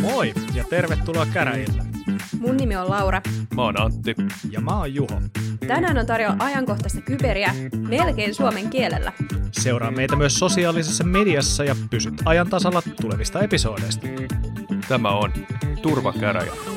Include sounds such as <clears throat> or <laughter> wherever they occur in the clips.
Moi ja tervetuloa käräjille. Mun nimi on Laura. Mä oon Antti. Ja mä oon Juho. Tänään on tarjolla ajankohtaista kyberiä melkein suomen kielellä. Seuraa meitä myös sosiaalisessa mediassa ja pysyt ajan tasalla tulevista episodeista. Tämä on Turvakäräjä.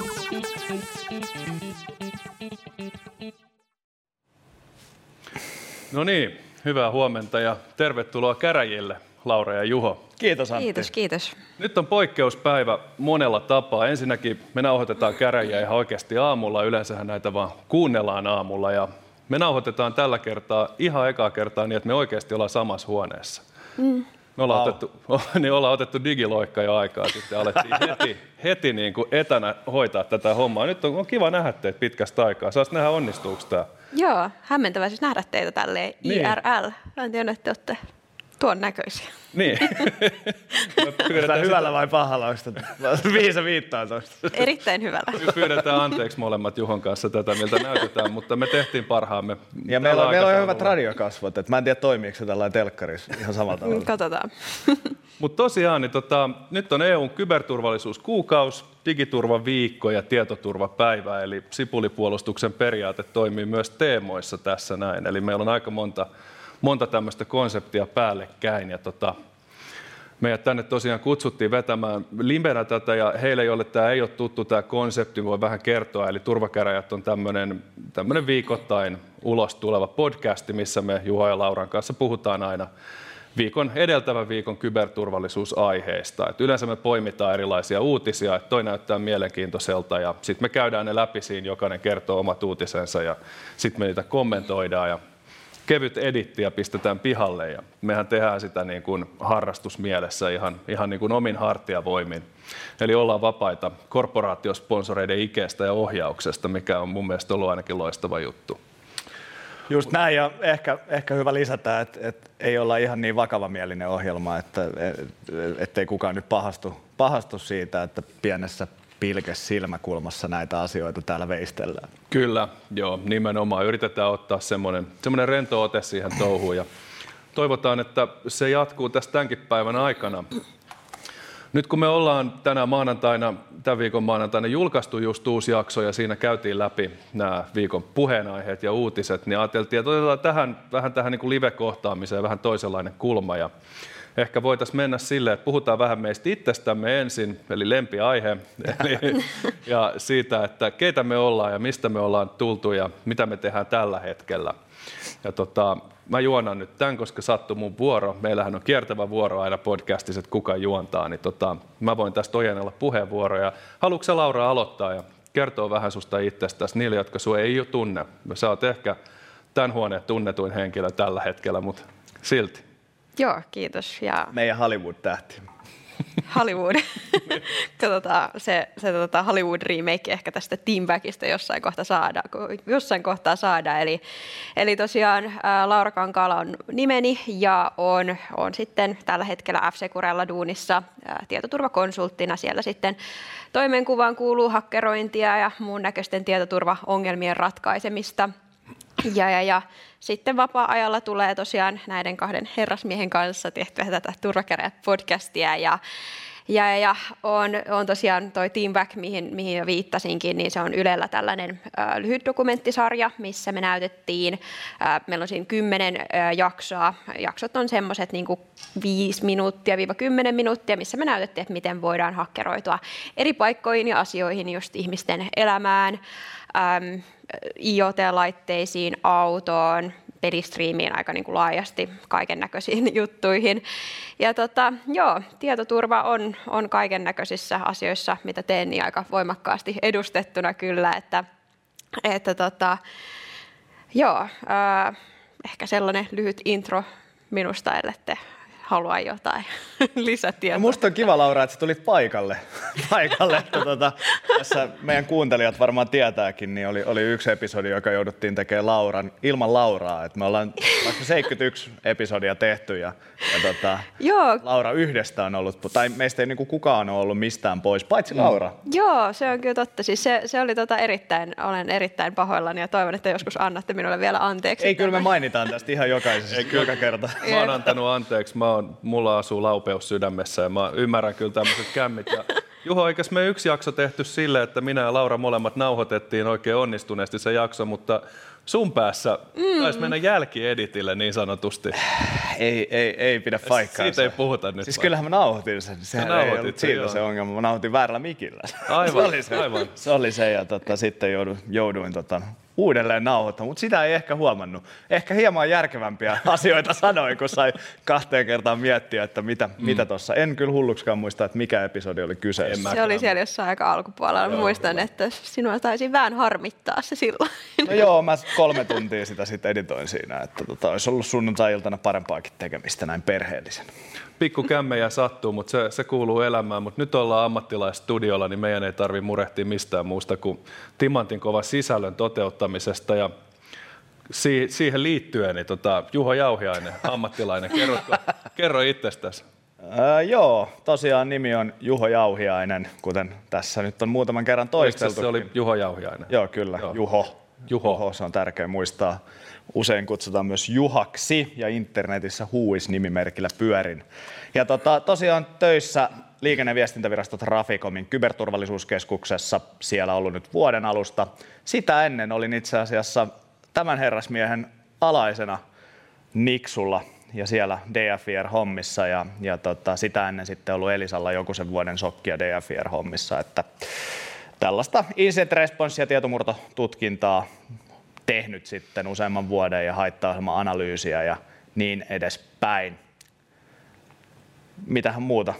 No niin, hyvää huomenta ja tervetuloa käräjille, Laura ja Juho. Kiitos Antti. Kiitos, kiitos. Nyt on poikkeuspäivä monella tapaa. Ensinnäkin me nauhoitetaan käräjiä ihan oikeasti aamulla. Yleensähän näitä vaan kuunnellaan aamulla. Ja me nauhoitetaan tällä kertaa ihan ekaa kertaa niin, että me oikeasti ollaan samassa huoneessa. Mm. Me ollaan, wow. otettu, <laughs> niin ollaan otettu digiloikka jo aikaa sitten alettiin <laughs> heti, heti niin kuin etänä hoitaa tätä hommaa. Nyt on, on kiva nähdä teitä pitkästä aikaa. Saas nähdä onnistuuko tämä. Joo, hämmentävää siis nähdä teitä tälleen Niin. IRL. Mä en tiedä, että te olette tuon näköisiä. Niin. <laughs> Sitä pyydetään, hyvällä vai pahalla <laughs> Viisa viittaa toista. Erittäin hyvällä. pyydetään anteeksi molemmat Juhon kanssa tätä, miltä näytetään, mutta me tehtiin parhaamme. Ja meillä on, meillä on hyvät radiokasvot, että mä en tiedä toimiiko se tällainen telkkarissa ihan samalla tavalla. Katsotaan. <laughs> Mutta tosiaan, niin tota, nyt on EUn kyberturvallisuuskuukaus, digiturvaviikko ja tietoturvapäivä, eli sipulipuolustuksen periaate toimii myös teemoissa tässä näin. Eli meillä on aika monta, monta tämmöistä konseptia päällekkäin. Ja tota, meidät tänne tosiaan kutsuttiin vetämään livenä tätä, ja heille, joille tämä ei ole tuttu tämä konsepti, voi vähän kertoa. Eli Turvakäräjät on tämmöinen, tämmöinen viikoittain ulos tuleva podcasti, missä me Juha ja Lauran kanssa puhutaan aina viikon edeltävän viikon kyberturvallisuusaiheista. Et yleensä me poimitaan erilaisia uutisia, että toi näyttää mielenkiintoiselta ja sitten me käydään ne läpi siinä, jokainen kertoo omat uutisensa ja sitten me niitä kommentoidaan ja kevyt editti ja pistetään pihalle ja mehän tehdään sitä niin kuin harrastusmielessä ihan, ihan niin kuin omin hartiavoimin. Eli ollaan vapaita korporaatiosponsoreiden ikeestä ja ohjauksesta, mikä on mun mielestä ollut ainakin loistava juttu. Just näin, ja ehkä, ehkä hyvä lisätä, että, että ei olla ihan niin vakavamielinen ohjelma, että ettei kukaan nyt pahastu, pahastu siitä, että pienessä pilkes silmäkulmassa näitä asioita täällä veistellään. Kyllä, joo, nimenomaan. Yritetään ottaa semmoinen, semmoinen rento ote siihen touhuun ja toivotaan, että se jatkuu tästä tämänkin päivän aikana. Nyt kun me ollaan tänä maanantaina, tämän viikon maanantaina julkaistu just uusi jakso ja siinä käytiin läpi nämä viikon puheenaiheet ja uutiset, niin ajateltiin, että otetaan tähän, vähän tähän niin kuin live-kohtaamiseen vähän toisenlainen kulma ja ehkä voitaisiin mennä silleen, että puhutaan vähän meistä itsestämme ensin, eli lempiaihe, <laughs> eli, ja siitä, että keitä me ollaan ja mistä me ollaan tultu ja mitä me tehdään tällä hetkellä. Ja tota, mä juonan nyt tämän, koska sattui mun vuoro. Meillähän on kiertävä vuoro aina podcastissa, että kuka juontaa, niin tota, mä voin tästä ojennella puheenvuoroja. Haluatko Laura aloittaa ja kertoa vähän susta itsestäsi niille, jotka sua ei jo tunne? Sä oot ehkä tämän huoneen tunnetuin henkilö tällä hetkellä, mutta silti. Joo, kiitos. Ja Meidän Hollywood-tähti. Hollywood. <laughs> Katsotaan, se, se tota Hollywood remake ehkä tästä Team Backista jossain kohtaa saadaan. Jossain kohtaa saadaan. Eli, eli tosiaan ää, Laura Kankaala on nimeni ja on, on sitten tällä hetkellä F-Securella duunissa ää, tietoturvakonsulttina. Siellä sitten toimenkuvaan kuuluu hakkerointia ja muun näköisten tietoturvaongelmien ratkaisemista. Ja, ja, ja. Sitten vapaa-ajalla tulee tosiaan näiden kahden herrasmiehen kanssa tehtyä tätä Turvakäräjät-podcastia ja ja, ja, ja on, on tosiaan toi Team Back, mihin, mihin jo viittasinkin, niin se on Ylellä tällainen äh, lyhyt dokumenttisarja, missä me näytettiin, äh, meillä on siinä kymmenen äh, jaksoa, jaksot on semmoiset niin viisi minuuttia viiva kymmenen minuuttia, missä me näytettiin, että miten voidaan hakkeroitua eri paikkoihin ja asioihin, just ihmisten elämään, äm, IoT-laitteisiin, autoon, pelistriimiin aika niin kuin laajasti kaiken näköisiin <laughs> juttuihin. Ja tota, joo, tietoturva on, on kaiken näköisissä asioissa, mitä teen, niin aika voimakkaasti edustettuna kyllä, että, että tota, joo, äh, ehkä sellainen lyhyt intro minusta, ellette haluaa jotain <laughs> lisätietoa. No musta on kiva, Laura, että sä tulit paikalle. <laughs> paikalle että tota, tässä meidän kuuntelijat varmaan tietääkin, niin oli, oli yksi episodi, joka jouduttiin tekemään Lauran, ilman Lauraa. Et me ollaan vaikka 71 episodia tehty ja, ja tota, Joo. Laura yhdestä on ollut, tai meistä ei niinku kukaan ole ollut mistään pois, paitsi Laura. Joo, se on kyllä totta. Siis se, se oli tota erittäin, olen erittäin pahoillani ja toivon, että joskus annatte minulle vielä anteeksi. Ei, kyllä me tämän. mainitaan tästä ihan jokaisessa, joka kerta. Mä oon antanut anteeksi, mä oon, mulla asuu laupeus sydämessä ja mä ymmärrän kyllä tämmöiset kämmit. Ja Juho, eikös me yksi jakso tehty sille, että minä ja Laura molemmat nauhoitettiin oikein onnistuneesti se jakso, mutta sun päässä mm. taisi mennä jälkieditille niin sanotusti. Ei, ei, ei pidä paikkaansa. Siitä ei puhuta nyt. Siis kyllähän mä nauhoitin sen. Sehän ei ollut siitä joo. se ongelma. Mä nauhoitin väärällä mikillä. Aivan, se oli se, aivan. Se oli se ja tota, sitten jouduin, jouduin tota, uudelleen nauhoittamaan, mutta sitä ei ehkä huomannut. Ehkä hieman järkevämpiä <laughs> asioita sanoin, kun sai kahteen kertaan miettiä, että mitä, mm. mitä tuossa. En kyllä hulluksikaan muista, että mikä episodi oli kyseessä. Se oli siellä jossain aika alkupuolella. Mä muistan, että sinua taisi vähän harmittaa se silloin. <laughs> No joo, mä kolme tuntia sitä sitten editoin siinä, että tota, olisi ollut sunnuntai-iltana parempaakin tekemistä näin perheellisen. Pikku kämmejä sattuu, mutta se, se kuuluu elämään. Mutta nyt ollaan ammattilaistudiolla, niin meidän ei tarvi murehtia mistään muusta kuin Timantin kova sisällön toteuttamisesta. Ja si- siihen liittyen, niin tota, Juho Jauhiainen, ammattilainen, kerrotko, kerro itsestäsi. Öö, joo, tosiaan nimi on Juho Jauhiainen, kuten tässä nyt on muutaman kerran toisteltu. se oli Juho Jauhiainen. Joo, kyllä. Joo. Juho. Juho. Juho, se on tärkeä muistaa. Usein kutsutaan myös Juhaksi ja internetissä Huuis-nimimerkillä pyörin. Ja tota, tosiaan töissä liikenne- ja Traficomin kyberturvallisuuskeskuksessa siellä ollut nyt vuoden alusta. Sitä ennen olin itse asiassa tämän herrasmiehen alaisena Niksulla ja siellä DFIR-hommissa ja, ja tota, sitä ennen sitten ollut Elisalla joku sen vuoden sokkia DFIR-hommissa, että tällaista incident response- ja tietomurtotutkintaa tehnyt sitten useamman vuoden ja haittaohjelman analyysiä ja niin edespäin. Mitähän muuta?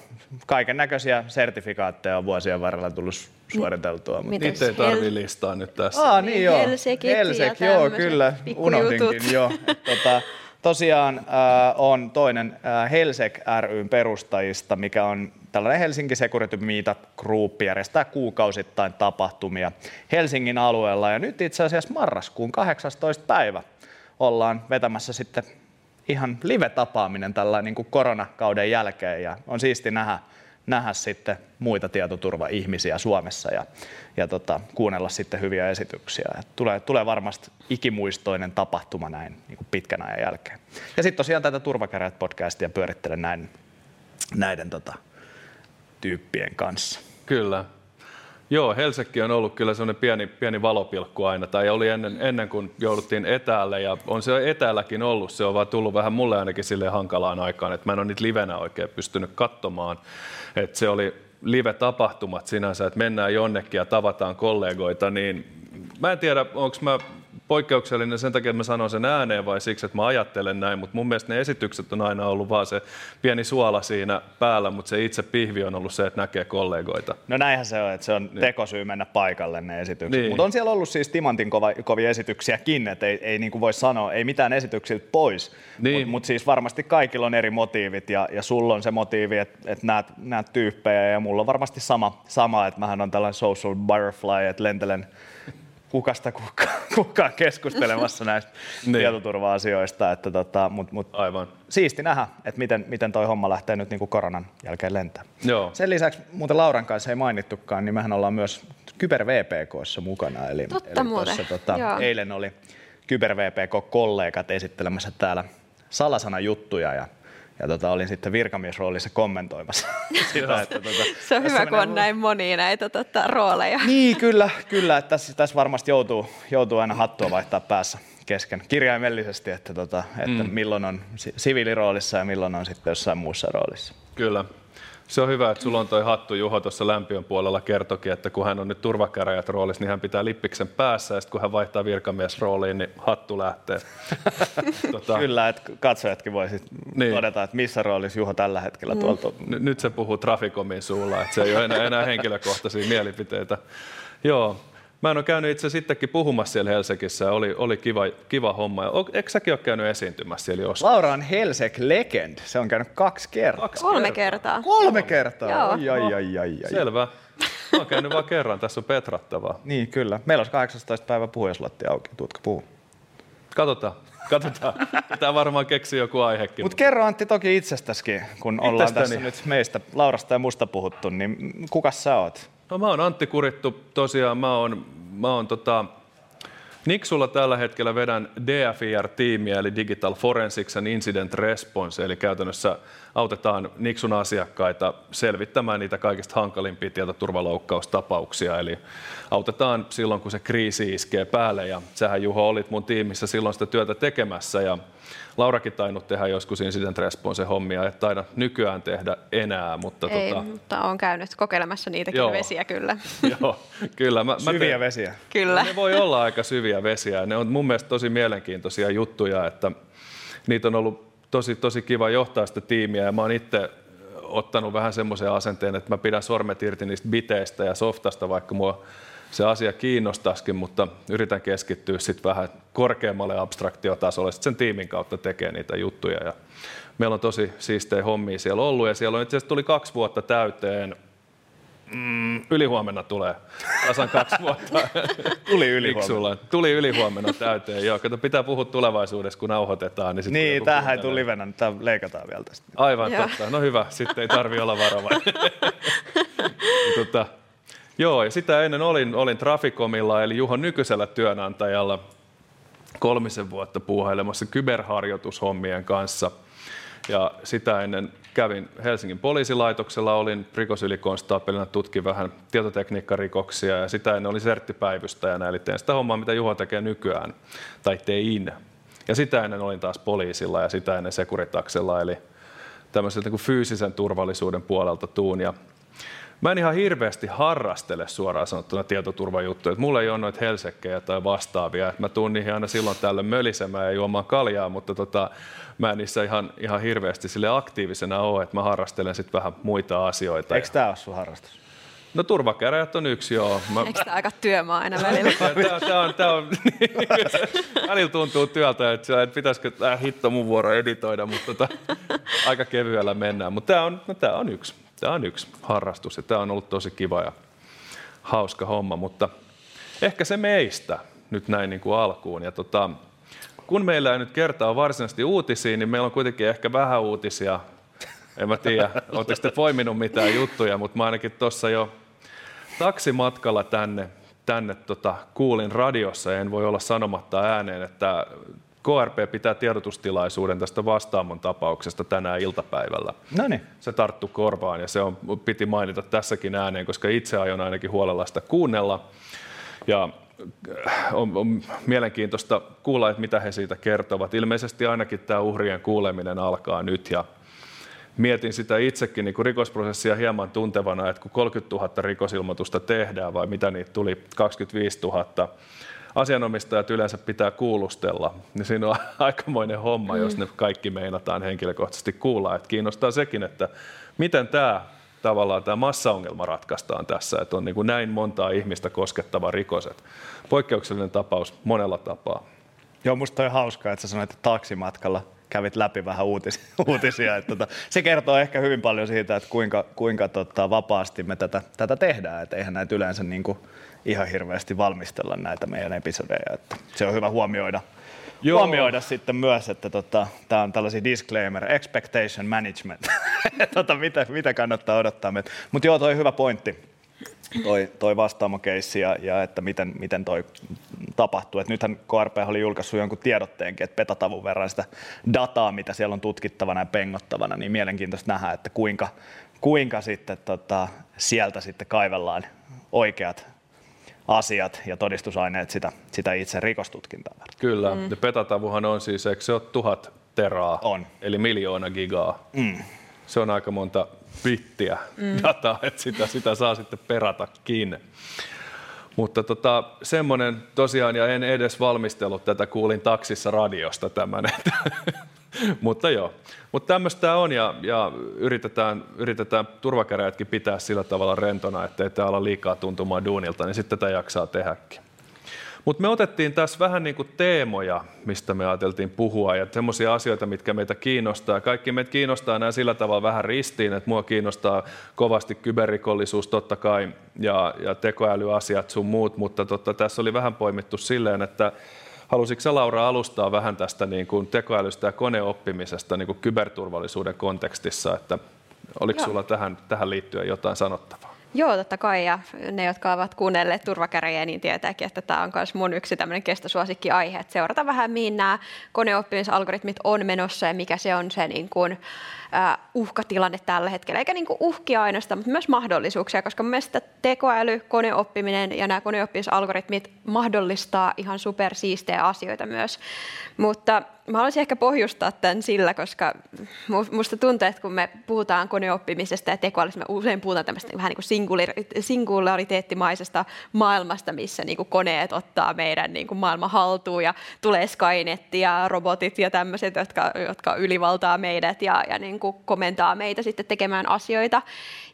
Kaiken näköisiä sertifikaatteja on vuosien varrella tullut suoriteltua. Mutta... Niitä ei tarvi Hel- listaa nyt tässä. Aa, niin joo. Helsekit ja Helsek, joo, kyllä. Unohdinkin jo. Tota, tosiaan äh, on toinen äh, Helsek ryn perustajista, mikä on tällainen Helsinki Security Meetup Group, järjestää kuukausittain tapahtumia Helsingin alueella. Ja nyt itse asiassa marraskuun 18. päivä ollaan vetämässä sitten ihan live-tapaaminen tällä niin kuin koronakauden jälkeen ja on siisti nähdä, nähdä sitten muita tietoturva-ihmisiä Suomessa ja, ja tota, kuunnella sitten hyviä esityksiä. Et tulee, tulee varmasti ikimuistoinen tapahtuma näin niin kuin pitkän ajan jälkeen. Ja sitten tosiaan tätä Turvakäräjät podcastia pyörittelen näin, näiden tota, tyyppien kanssa. Kyllä. Joo, Helsinki on ollut kyllä sellainen pieni, pieni valopilkku aina, tai oli ennen, ennen kuin jouduttiin etäälle, ja on se etäälläkin ollut, se on vaan tullut vähän mulle ainakin sille hankalaan aikaan, että mä en ole niitä livenä oikein pystynyt katsomaan, että se oli live-tapahtumat sinänsä, että mennään jonnekin ja tavataan kollegoita, niin mä en tiedä, onko mä poikkeuksellinen sen takia, että mä sanon sen ääneen vai siksi, että mä ajattelen näin, mutta mun mielestä ne esitykset on aina ollut vaan se pieni suola siinä päällä, mutta se itse pihvi on ollut se, että näkee kollegoita. No näinhän se on, että se on tekosyy mennä paikalle ne esitykset. Niin. Niin. Mutta on siellä ollut siis Timantin kova, kovia esityksiäkin, että ei, ei niin kuin voi sanoa, ei mitään esityksiltä pois. Niin. Mutta mut siis varmasti kaikilla on eri motiivit ja, ja sulla on se motiivi, että, että näet, näet tyyppejä ja mulla on varmasti sama, sama että mähän on tällainen social butterfly, että lentelen kukasta kukaan, <laughs> kukaan keskustelemassa näistä <laughs> Niin. tietoturva-asioista, että tota, mut, mut Aivan. siisti nähdä, että miten, miten toi homma lähtee nyt niin kuin koronan jälkeen lentää. Joo. Sen lisäksi muuten Lauran kanssa ei mainittukaan, niin mehän ollaan myös Kyber VPKssa mukana. Eli, Totta eli tuossa, tota, joo. eilen oli Kyber VPK-kollegat esittelemässä täällä salasana juttuja ja, ja tota, olin sitten virkamiesroolissa kommentoimassa <laughs> sitä, että tota, <laughs> Se on hyvä, kun on näin monia näitä tota, rooleja. <laughs> niin, kyllä, kyllä. Että tässä, tässä varmasti joutuu, joutuu aina hattua vaihtaa päässä kesken kirjaimellisesti, että, tota, että mm. milloin on si- siviiliroolissa ja milloin on sitten jossain muussa roolissa. Kyllä. Se on hyvä, että sulla on toi hattu Juho tuossa lämpiön puolella kertokin, että kun hän on nyt turvakäräjät roolissa, niin hän pitää lippiksen päässä ja sitten kun hän vaihtaa virkamiesrooliin, niin hattu lähtee. <laughs> tota, Kyllä, että katsojatkin voisit Niin. niin. todeta, että missä roolissa Juho tällä hetkellä mm. tuolta N- nyt se puhuu Traficomin suulla, että se ei ole enää, enää henkilökohtaisia mielipiteitä. Joo. Mä en ole käynyt itse sittenkin puhumassa siellä Helsingissä ja oli, oli kiva, kiva homma. Eikö säkin ole käynyt esiintymässä siellä jossain? Laura on Helsek Legend. Se on käynyt kaksi kertaa. Kaksi Kolme kertaa. Kolme kertaa? Joo. Ai, ai, ai, ai, ai. Selvä. Mä oon käynyt vaan kerran, tässä on petrattavaa. <laughs> Niin, kyllä. Meillä olisi 18 päivä puhujaslatti auki. Tuutko puhua? Katsotaan, katsotaan. <laughs> Pitää varmaan keksiä joku aihekin. Mutta kerro Antti toki itsestäskin, kun ollaan Itsestäni. tässä nyt meistä, Laurasta ja musta puhuttu, niin kuka sä oot? No mä oon Antti Kurittu, tosiaan mä oon, mä oon tota, Niksulla tällä hetkellä vedän DFIR-tiimiä, eli Digital Forensics and Incident Response, eli käytännössä autetaan Niksun asiakkaita selvittämään niitä kaikista hankalimpia tietoturvaloukkaustapauksia, eli autetaan silloin, kun se kriisi iskee päälle, ja sähän Juho olit mun tiimissä silloin sitä työtä tekemässä, ja Laurakin tainnut tehdä joskus Incident Response hommia, et taida nykyään tehdä enää, mutta Ei, tota, mutta olen käynyt kokeilemassa niitäkin Joo. vesiä kyllä. <laughs> joo, kyllä. Mä, mä Syviä teen- vesiä. Kyllä. ne voi olla aika syviä vesiä. Ne on mun mielestä tosi mielenkiintoisia juttuja, että niitä on ollut tosi, tosi kiva johtaa sitä tiimiä ja mä oon itse ottanut vähän semmoisen asenteen, että mä pidän sormet irti niistä biteistä ja softasta, vaikka mua se asia kiinnostaisikin, mutta yritän keskittyä sitten vähän korkeammalle abstraktiotasolle, sitten sen tiimin kautta tekee niitä juttuja. Ja meillä on tosi siistejä hommia siellä ollut ja siellä on itse asiassa tuli kaksi vuotta täyteen Mm, ylihuomenna tulee. Tasan kaksi <laughs> vuotta. Tuli yli Iksulla. Tuli ylihuomenna täyteen. Joo, kato, pitää puhua tulevaisuudessa, kun nauhoitetaan. Niin, sit Niin, tämähän ei tule livenä, nyt tää leikataan vielä tästä. Aivan Joo. totta. No hyvä, sitten ei tarvi olla varovainen. <laughs> tota, joo, ja sitä ennen olin, olin Traficomilla, eli Juhon nykyisellä työnantajalla kolmisen vuotta puuhailemassa kyberharjoitushommien kanssa. Ja sitä ennen kävin Helsingin poliisilaitoksella, olin rikosylikonstaapelina, tutkin vähän tietotekniikkarikoksia ja sitä ennen olin serttipäivystäjänä, eli teen sitä hommaa, mitä Juho tekee nykyään, tai tein. Ja sitä ennen olin taas poliisilla ja sitä ennen Securitaksella, eli tämmöiseltä niin kuin fyysisen turvallisuuden puolelta tuun. Ja Mä en ihan hirveästi harrastele suoraan sanottuna tietoturvajuttuja. että Mulla ei ole noita helsekkejä tai vastaavia. että Mä tuun niihin aina silloin tällöin mölisemään ja juomaan kaljaa, mutta tota, mä en niissä ihan, ihan hirveästi sille aktiivisena ole, että mä harrastelen sitten vähän muita asioita. Eikö tää ole sun harrastus? No turvakäräjät on yksi, joo. Mä, Eikö tämä aika työmaa aina välillä? <laughs> Tämä, tämä on, tämä on, <laughs> välillä tuntuu työltä, että, että pitäisikö tämä hitto mun vuoro editoida, mutta tota, aika kevyellä mennään. Mutta tämä on, no, tämä on yksi. Tämä on yksi harrastus ja tämä on ollut tosi kiva ja hauska homma, mutta ehkä se meistä nyt näin niin kuin alkuun. Ja tota, kun meillä ei nyt kertaa varsinaisesti uutisia, niin meillä on kuitenkin ehkä vähän uutisia. En mä tiedä, <laughs> oletteko te poiminut mitään juttuja, mutta mä ainakin tuossa jo taksimatkalla tänne, tänne tota, kuulin radiossa, ja en voi olla sanomatta ääneen, että KRP pitää tiedotustilaisuuden tästä vastaamon tapauksesta tänään iltapäivällä. No niin. Se tarttu korvaan ja se on, piti mainita tässäkin ääneen, koska itse aion ainakin huolella sitä kuunnella. Ja äh, on, on mielenkiintoista kuulla, että mitä he siitä kertovat. Ilmeisesti ainakin tämä uhrien kuuleminen alkaa nyt ja mietin sitä itsekin niin kuin rikosprosessia hieman tuntevana, että kun 30 000 rikosilmoitusta tehdään vai mitä niitä tuli 25 000, asianomistajat yleensä pitää kuulustella, niin siinä on <laughs> aikamoinen homma, jos ne kaikki meinataan henkilökohtaisesti kuulla. Että kiinnostaa sekin, että miten tämä tavallaan tämä massaongelma ratkaistaan tässä, että on niin kuin näin montaa ihmistä koskettava rikos. Poikkeuksellinen tapaus monella tapaa. Joo, musta toi hauskaa, että sä sanoit, että taksimatkalla kävit läpi vähän uutisia. <laughs> uutisia että tota, se kertoo ehkä hyvin paljon siitä, että kuinka, kuinka tota, vapaasti me tätä, tätä tehdään. Että eihän näitä yleensä niin kuin, ihan hirveästi valmistella näitä meidän episodeja. Että se on hyvä huomioida. Joo. Huomioida sitten myös, että tota, tämä on tällaisia disclaimer, expectation management, <laughs> tota, mitä, mitä kannattaa odottaa. Mutta joo, toi hyvä pointti toi, toi vastaamokeissi ja, ja että miten, miten toi tapahtuu. Et nythän KRP oli julkaissut jonkun tiedotteenkin, että petatavun verran sitä dataa, mitä siellä on tutkittavana ja pengottavana, niin mielenkiintoista nähdä, että kuinka, kuinka sitten tota, sieltä sitten kaivellaan oikeat asiat ja todistusaineet sitä, sitä itse rikostutkintaa varten. Kyllä, mm. ja petatavuhan on siis, eikö se ole tuhat teraa, On. eli miljoona gigaa. Mm. Se on aika monta bittiä mm. dataa, että sitä, sitä saa sitten peratakin. Mutta tota, semmoinen tosiaan, ja en edes valmistellut tätä, kuulin taksissa radiosta tämän, että <laughs> Mutta joo, mutta tämmöistä on ja, ja yritetään, yritetään turvakäräjätkin pitää sillä tavalla rentona, ettei tämä ala liikaa tuntumaan duunilta, niin sitten tätä jaksaa tehdäkin. Mutta me otettiin tässä vähän niin kuin teemoja, mistä me ajateltiin puhua ja semmoisia asioita, mitkä meitä kiinnostaa. Kaikki meitä kiinnostaa nämä sillä tavalla vähän ristiin, että mua kiinnostaa kovasti kyberrikollisuus totta kai ja, ja tekoälyasiat sun muut, mutta totta, tässä oli vähän poimittu silleen, että Halusitko sä Laura alustaa vähän tästä niin kuin tekoälystä ja koneoppimisesta niin kuin kyberturvallisuuden kontekstissa, että oliko Joo. sulla tähän, tähän liittyen jotain sanottavaa? Joo, totta kai. Ja ne, jotka ovat kuunnelleet turvakäräjiä, niin tietääkin, että tämä on myös mun yksi tämmöinen kestosuosikki aihe, että seurata vähän, mihin nämä koneoppimisalgoritmit on menossa ja mikä se on se niin kuin, uhkatilanne tällä hetkellä, eikä niin kuin uhkia ainoastaan, mutta myös mahdollisuuksia, koska mielestäni tekoäly, koneoppiminen ja nämä koneoppimisalgoritmit mahdollistaa ihan supersiistejä asioita myös. Mutta mä haluaisin ehkä pohjustaa tämän sillä, koska musta tuntuu, että kun me puhutaan koneoppimisesta ja tekoälystä, me usein puhutaan tämmöistä vähän niin kuin singulariteettimaisesta maailmasta, missä niin kuin koneet ottaa meidän niin kuin maailman haltuun ja tulee Skynet ja robotit ja tämmöiset, jotka, jotka ylivaltaa meidät ja, ja niin kuin komentaa meitä sitten tekemään asioita.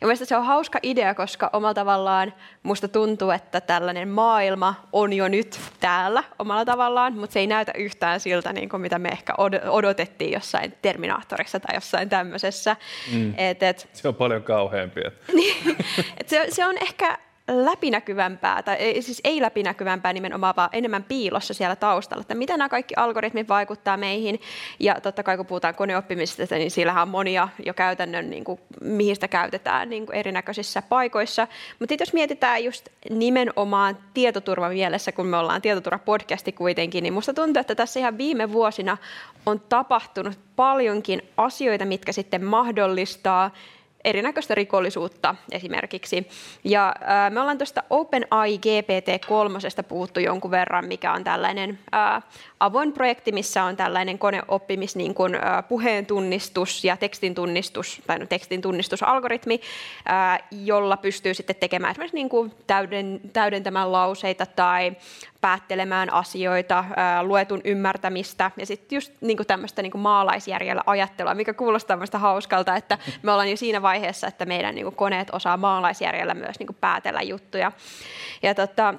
Ja mielestäni se on hauska idea, koska omalla tavallaan musta tuntuu, että tällainen maailma on jo nyt täällä omalla tavallaan, mutta se ei näytä yhtään siltä, niin kuin mitä me ehkä odotettiin jossain Terminaattorissa tai jossain tämmöisessä. Mm. Et, et, se on paljon kauheampi. <laughs> Niin, et se, se on ehkä läpinäkyvämpää, tai siis ei läpinäkyvämpää nimenomaan, vaan enemmän piilossa siellä taustalla, että miten nämä kaikki algoritmit vaikuttaa meihin. Ja totta kai kun puhutaan koneoppimisesta, niin sillähän on monia jo käytännön, niin kuin, mihin sitä käytetään niin kuin erinäköisissä paikoissa. Mutta jos mietitään just nimenomaan tietoturvan mielessä, kun me ollaan tietoturvapodcasti kuitenkin, niin musta tuntuu, että tässä ihan viime vuosina on tapahtunut paljonkin asioita, mitkä sitten mahdollistaa erinäköistä rikollisuutta esimerkiksi. Ja äh, me ollaan tuosta OpenAI GPT-3 puhuttu jonkun verran, mikä on tällainen äh, avoin projekti, missä on tällainen koneoppimis, niin kuin puheen tunnistus ja tekstin tunnistus, tai no, tekstin tunnistusalgoritmi, jolla pystyy sitten tekemään esimerkiksi niin kuin täyden, täydentämään lauseita tai päättelemään asioita, luetun ymmärtämistä ja sitten just niin kuin tämmöistä niin kuin maalaisjärjellä ajattelua, mikä kuulostaa tämmöistä hauskalta, että me ollaan jo siinä vaiheessa, että meidän niin kuin koneet osaa maalaisjärjellä myös niin kuin päätellä juttuja. Ja tota,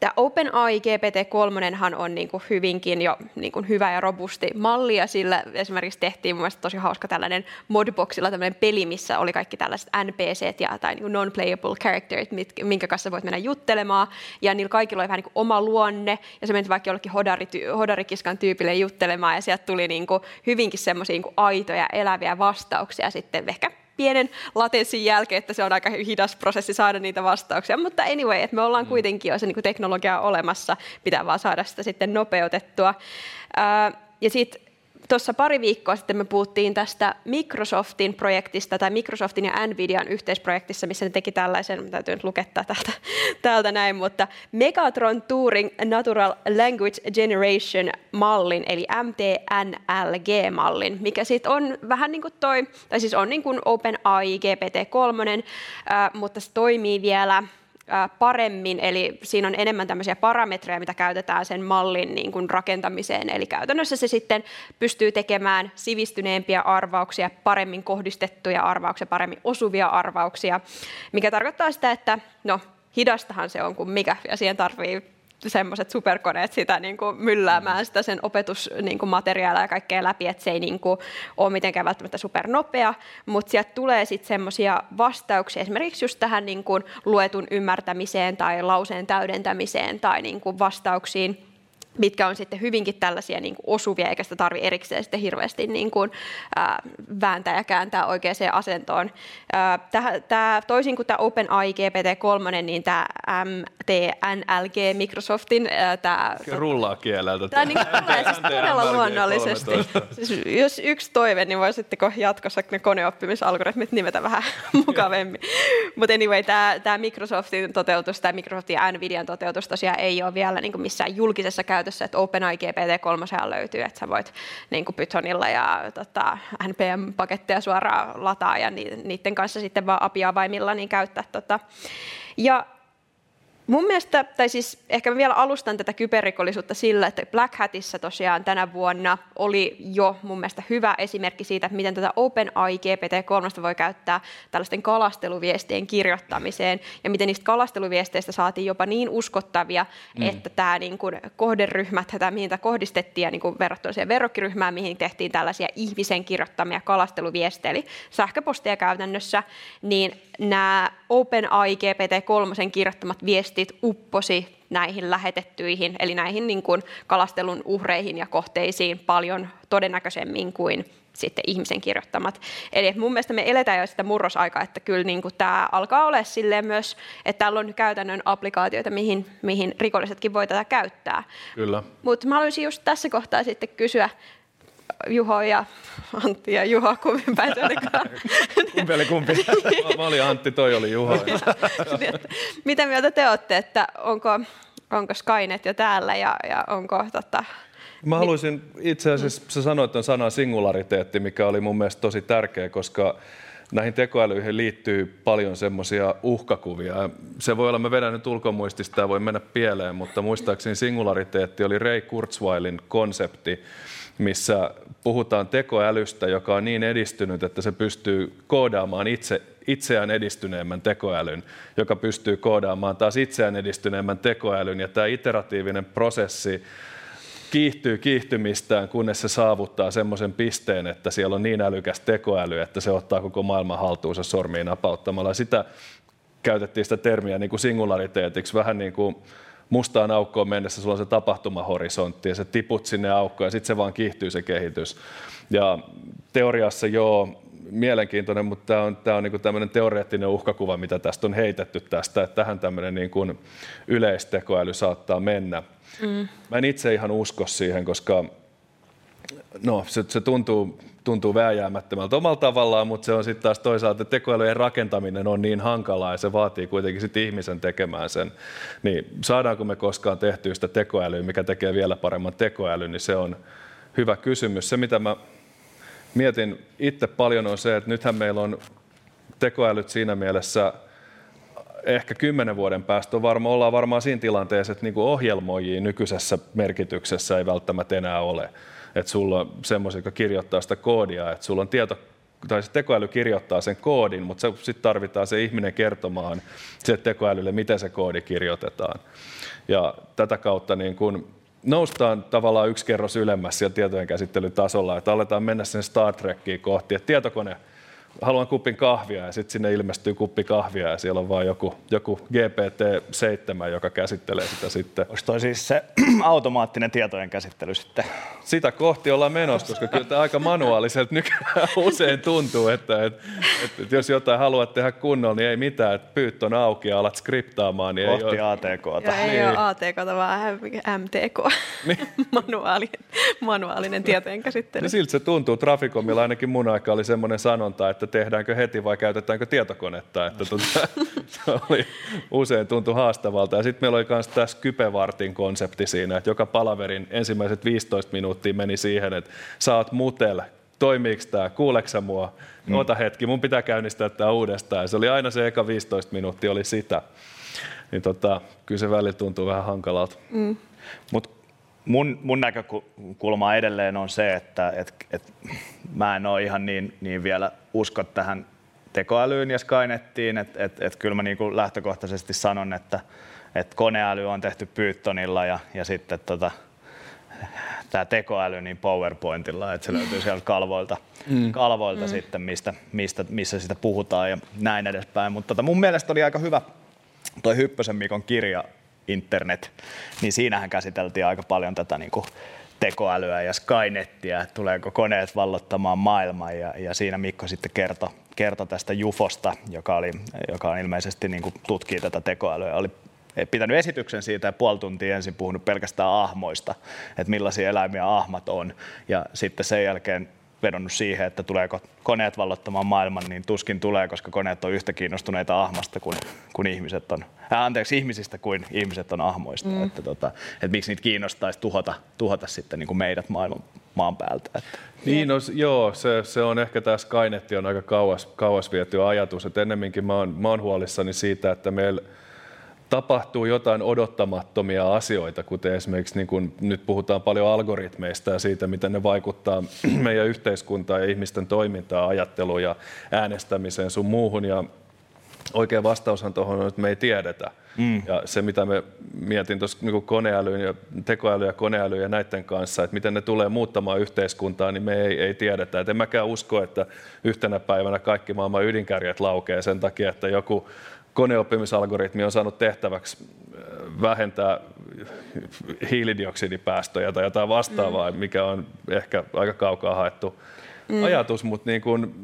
Tämä OpenAI GPT-3 on niin kuin hyvinkin jo niin kuin hyvä ja robusti malli, ja sillä esimerkiksi tehtiin mun tosi hauska tällainen modboxilla tämmöinen peli, missä oli kaikki tällaiset NPCt ja, tai niin non-playable characters, minkä kanssa voit mennä juttelemaan, ja niillä kaikilla oli vähän niin kuin oma luonne, ja se meni vaikka jollekin hodari, hodarikiskan tyypille juttelemaan, ja sieltä tuli niin kuin hyvinkin semmoisia niin aitoja, eläviä vastauksia sitten ehkä pienen latenssin jälkeen, että se on aika hidas prosessi saada niitä vastauksia. Mutta anyway, että me ollaan mm. kuitenkin jo se niin teknologia olemassa, pitää vaan saada sitä sitten nopeutettua. ja sitten tuossa pari viikkoa sitten me puhuttiin tästä Microsoftin projektista tai Microsoftin ja Nvidian yhteisprojektissa, missä ne teki tällaisen, täytyy nyt lukettaa täältä, <laughs> täältä näin, mutta Megatron Turing Natural Language Generation mallin, eli MTNLG-mallin, mikä sitten on vähän niin kuin toi, tai siis on niin kuin OpenAI GPT-3, mutta se toimii vielä paremmin, eli siinä on enemmän tämmöisiä parametreja, mitä käytetään sen mallin niin kuin rakentamiseen, eli käytännössä se sitten pystyy tekemään sivistyneempiä arvauksia, paremmin kohdistettuja arvauksia, paremmin osuvia arvauksia, mikä tarkoittaa sitä, että no, hidastahan se on kuin mikä, ja siihen tarvii semmoiset superkoneet sitä niin kuin mylläämään sitä sen opetusmateriaalia niin ja kaikkea läpi, että se ei niin kuin ole mitenkään välttämättä supernopea, mutta sieltä tulee sitten semmoisia vastauksia esimerkiksi just tähän niin kuin luetun ymmärtämiseen tai lauseen täydentämiseen tai niin kuin vastauksiin mitkä on sitten hyvinkin tällaisia niin kuin osuvia, eikä sitä tarvitse erikseen sitten hirveästi niin kuin, ää, vääntää ja kääntää oikeaan asentoon. Ää, tämä, toisin kuin tämä OpenAI GPT-3, niin tämä MTNLG Microsoftin... Ää, tämä, Rullaa kieleltä. Tämä niin tulee siis <laughs> todella luonnollisesti. Siis, jos yksi toive, niin voisitteko jatkossa ne koneoppimisalgoritmit nimetä vähän <laughs> mukavemmin. Mutta anyway, tämä, tämä Microsoftin toteutus, tämä Microsoftin ja Nvidian toteutus tosiaan ei ole vielä niin kuin missään julkisessa käytössä käytössä, että OpenAI GPT-3 löytyy, että sä voit niin kuin Pythonilla ja tota, NPM-paketteja suoraan lataa ja niiden kanssa sitten vaan API-avaimilla niin käyttää. Tota. Ja Mun mielestä, tai siis ehkä mä vielä alustan tätä kyberrikollisuutta sillä, että Black Hatissa tosiaan tänä vuonna oli jo mun mielestä hyvä esimerkki siitä, että miten tätä OpenAI GPT-3 voi käyttää tällaisten kalasteluviestien kirjoittamiseen, ja miten niistä kalasteluviesteistä saatiin jopa niin uskottavia, mm. että tämä niin kuin kohderyhmät, tämä, mihin tämä kohdistettiin, ja niin kuin verrattuna siihen verrokkiryhmään, mihin tehtiin tällaisia ihmisen kirjoittamia kalasteluviestejä, eli sähköpostia käytännössä, niin nämä OpenAI GPT-3 kirjoittamat viestit upposi näihin lähetettyihin, eli näihin niin kuin kalastelun uhreihin ja kohteisiin paljon todennäköisemmin kuin sitten ihmisen kirjoittamat. Eli mun mielestä me eletään jo sitä murrosaikaa, että kyllä niin kuin tämä alkaa olla silleen myös, että täällä on käytännön applikaatioita, mihin, mihin rikollisetkin voi tätä käyttää. Kyllä. Mutta mä haluaisin just tässä kohtaa sitten kysyä, Juho ja Antti ja Juho, päin se olikaan. <laughs> kumpi oli kumpi? <laughs> mä, olin Antti, toi oli Juho. <laughs> Mitä mieltä te olette, että onko, onko Skynet jo täällä ja, ja onko tota, Mä haluaisin itse asiassa, sä sanoit tuon sanan singulariteetti, mikä oli mun mielestä tosi tärkeä, koska näihin tekoälyihin liittyy paljon semmoisia uhkakuvia. Se voi olla, mä vedän nyt ulkomuistista, tämä voi mennä pieleen, mutta muistaakseni singulariteetti oli Ray Kurzweilin konsepti, missä puhutaan tekoälystä, joka on niin edistynyt, että se pystyy koodaamaan itse, itseään edistyneemmän tekoälyn, joka pystyy koodaamaan taas itseään edistyneemmän tekoälyn. Ja tämä iteratiivinen prosessi kiihtyy kiihtymistään, kunnes se saavuttaa semmoisen pisteen, että siellä on niin älykäs tekoäly, että se ottaa koko maailman haltuunsa sormiin napauttamalla. Sitä käytettiin sitä termiä niin kuin singulariteetiksi, vähän niin kuin mustaan aukkoon mennessä sulla on se tapahtumahorisontti ja se tiput sinne aukkoon ja sitten se vaan kiihtyy se kehitys. Ja teoriassa joo, mielenkiintoinen, mutta tämä on, tämä on niin tämmöinen teoreettinen uhkakuva, mitä tästä on heitetty tästä, että tähän tämmöinen niin kuin yleistekoäly saattaa mennä. Mm. Mä en itse ihan usko siihen, koska no, se, se tuntuu, tuntuu vääjäämättömältä omalla tavallaan, mutta se on sitten taas toisaalta, että tekoälyjen rakentaminen on niin hankalaa ja se vaatii kuitenkin sit ihmisen tekemään sen. Niin saadaanko me koskaan tehtyä sitä tekoälyä, mikä tekee vielä paremman tekoälyn, niin se on hyvä kysymys. Se, mitä mä mietin itse paljon on se, että nythän meillä on tekoälyt siinä mielessä ehkä kymmenen vuoden päästä on varma, ollaan varmaan siinä tilanteessa, että niin ohjelmoijia nykyisessä merkityksessä ei välttämättä enää ole. Että sulla on semmoisia, jotka kirjoittaa sitä koodia, että sulla on tieto, tai se tekoäly kirjoittaa sen koodin, mutta sitten tarvitaan se ihminen kertomaan se tekoälylle, miten se koodi kirjoitetaan. Ja tätä kautta niin kun noustaan tavallaan yksi kerros ylemmässä siellä tietojen käsittelytasolla, että aletaan mennä sen Star Trekkiin kohti, että tietokone haluan kupin kahvia ja sitten sinne ilmestyy kuppi kahvia ja siellä on vain joku, joku GPT-7, joka käsittelee sitä sitten. Onko toi siis se <clears throat> automaattinen tietojen käsittely sitten? Sitä kohti ollaan menossa, koska kyllä tämä aika manuaaliselta nykyään <laughs> usein tuntuu, että, että, että, että jos jotain haluat tehdä kunnolla, niin ei mitään, että pyyt on auki ja alat skriptaamaan. Niin kohti ei ole... ATKta. Ja ei niin. ole ATKta, vaan MTK, niin. <laughs> manuaalinen, manuaalinen tietojen käsittely. Niin siltä se tuntuu. Trafikomilla ainakin mun aika oli semmoinen sanonta, että että tehdäänkö heti vai käytetäänkö tietokonetta. Että tuota, <laughs> se oli, usein tuntui haastavalta. Ja sitten meillä oli myös tässä kypevartin konsepti siinä, että joka palaverin ensimmäiset 15 minuuttia meni siihen, että saat mutel, toimiiko tämä, kuuleksä mua, mm. ota hetki, mun pitää käynnistää tämä uudestaan. Ja se oli aina se eka 15 minuuttia oli sitä. Niin tota, kyllä se välillä tuntuu vähän hankalalta. Mm. Mutta mun, mun näkökulma edelleen on se, että et, et, mä en ole ihan niin, niin vielä usko tähän tekoälyyn ja Skynettiin, että et, et kyllä mä niin kuin lähtökohtaisesti sanon, että et koneäly on tehty Pythonilla ja, ja sitten tota, tämä tekoäly niin PowerPointilla, että se löytyy sieltä kalvoilta, mm. kalvoilta mm. sitten, mistä, mistä, missä sitä puhutaan ja näin edespäin. Mutta tota, mun mielestä oli aika hyvä toi Hyppösen Mikon kirja internet, niin siinähän käsiteltiin aika paljon tätä niin kuin tekoälyä ja Skynettiä, että tuleeko koneet vallottamaan maailman ja, ja siinä Mikko sitten kertoi kerto tästä Jufosta, joka, oli, joka on ilmeisesti niin kuin tutkii tätä tekoälyä. Oli pitänyt esityksen siitä ja puoli tuntia ensin puhunut pelkästään ahmoista, että millaisia eläimiä ahmat on. Ja sitten sen jälkeen vedonnut siihen, että tuleeko koneet vallottamaan maailman, niin tuskin tulee, koska koneet on yhtä kiinnostuneita ahmasta kuin, kuin ihmiset on, äh, anteeksi, ihmisistä kuin ihmiset on ahmoista. Mm. Että, tota, että miksi niitä kiinnostaisi tuhota, tuhota sitten niin kuin meidät maailman maan päältä. Että. Niin, no, joo, se, se, on ehkä tämä Skynetti on aika kauas, kauas viety ajatus, että ennemminkin mä oon, mä oon huolissani siitä, että meillä tapahtuu jotain odottamattomia asioita, kuten esimerkiksi niin kun nyt puhutaan paljon algoritmeista ja siitä, miten ne vaikuttaa <clears throat> meidän yhteiskuntaan ja ihmisten toimintaan, ajatteluun ja äänestämiseen sun muuhun. Ja oikea vastaushan tuohon on, että me ei tiedetä. Mm. Ja se, mitä me mietin tuossa niin koneälyyn ja tekoäly ja koneäly ja näiden kanssa, että miten ne tulee muuttamaan yhteiskuntaa, niin me ei, ei tiedetä. Et en mäkään usko, että yhtenä päivänä kaikki maailman ydinkärjet laukee sen takia, että joku koneoppimisalgoritmi on saanut tehtäväksi äh, vähentää hiilidioksidipäästöjä tai jotain vastaavaa, mm. mikä on ehkä aika kaukaa haettu mm. ajatus, mutta niin kuin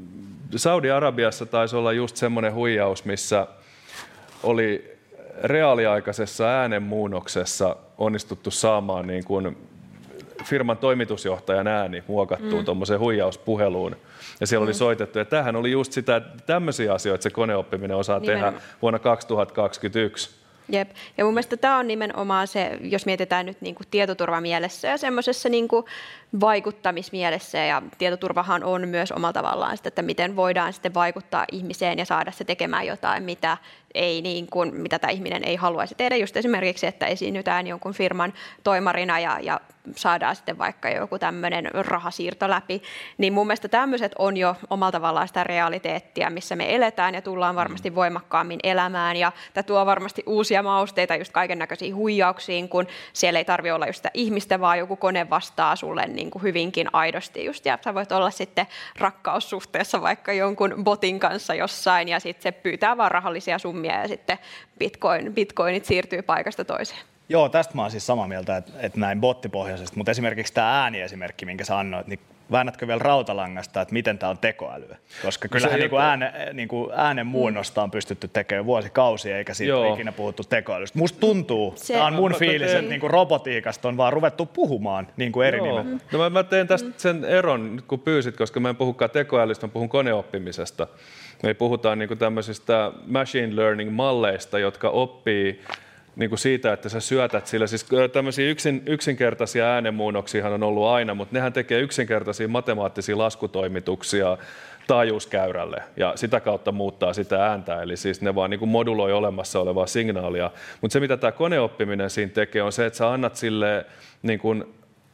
Saudi-Arabiassa taisi olla just semmoinen huijaus, missä oli reaaliaikaisessa äänenmuunnoksessa onnistuttu saamaan niin kuin firman toimitusjohtajan ääni muokattuun mm. tuommoiseen huijauspuheluun. Ja siellä mm. oli soitettu, että tämähän oli just sitä, että tämmöisiä asioita se koneoppiminen osaa Nimenomaan. tehdä vuonna 2021. Jep. Ja mun mielestä tämä on nimenomaan se, jos mietitään nyt niin kuin tietoturvamielessä ja semmoisessa niin kuin vaikuttamismielessä, ja tietoturvahan on myös omalla tavallaan sitä, että miten voidaan sitten vaikuttaa ihmiseen ja saada se tekemään jotain, mitä ei niin kuin, mitä tämä ihminen ei haluaisi tehdä. Just esimerkiksi, että esiinnytään jonkun firman toimarina ja, ja saadaan sitten vaikka joku tämmöinen rahasiirto läpi. Niin mun mielestä tämmöiset on jo omalla tavallaan sitä realiteettia, missä me eletään ja tullaan varmasti mm. voimakkaammin elämään. Ja tämä tuo varmasti uusia mausteita just kaiken näköisiin huijauksiin, kun siellä ei tarvitse olla just sitä ihmistä, vaan joku kone vastaa sulle niin kuin hyvinkin aidosti just. Ja sä voit olla sitten rakkaussuhteessa vaikka jonkun botin kanssa jossain ja sitten se pyytää vaan rahallisia summia ja sitten bitcoin, bitcoinit siirtyy paikasta toiseen. Joo, tästä mä oon siis samaa mieltä, että, että näin bottipohjaisesti, mutta esimerkiksi tämä ääniesimerkki, minkä sä annoit, niin väännätkö vielä rautalangasta, että miten tämä on tekoälyä? Koska kyllähän niin kuin ääne, niin kuin äänen muunnosta on pystytty tekemään vuosikausia, eikä siitä Joo. ikinä puhuttu tekoälystä. Musta tuntuu, se, tämä on mun fiilis, että niin kuin robotiikasta on vaan ruvettu puhumaan niin kuin eri Joo. nimet. No mä, mä teen tästä sen eron, kun pyysit, koska mä en puhukaan tekoälystä, mä puhun koneoppimisesta. Me puhutaan niin tämmöisistä machine learning-malleista, jotka oppii niin kuin siitä, että sä syötät sillä. Siis tämmöisiä yksin, yksinkertaisia äänenmuunnoksia on ollut aina, mutta nehän tekee yksinkertaisia matemaattisia laskutoimituksia taajuuskäyrälle ja sitä kautta muuttaa sitä ääntä. Eli siis ne vaan niin kuin moduloi olemassa olevaa signaalia. Mutta se, mitä tämä koneoppiminen siinä tekee, on se, että sä annat sille niin kuin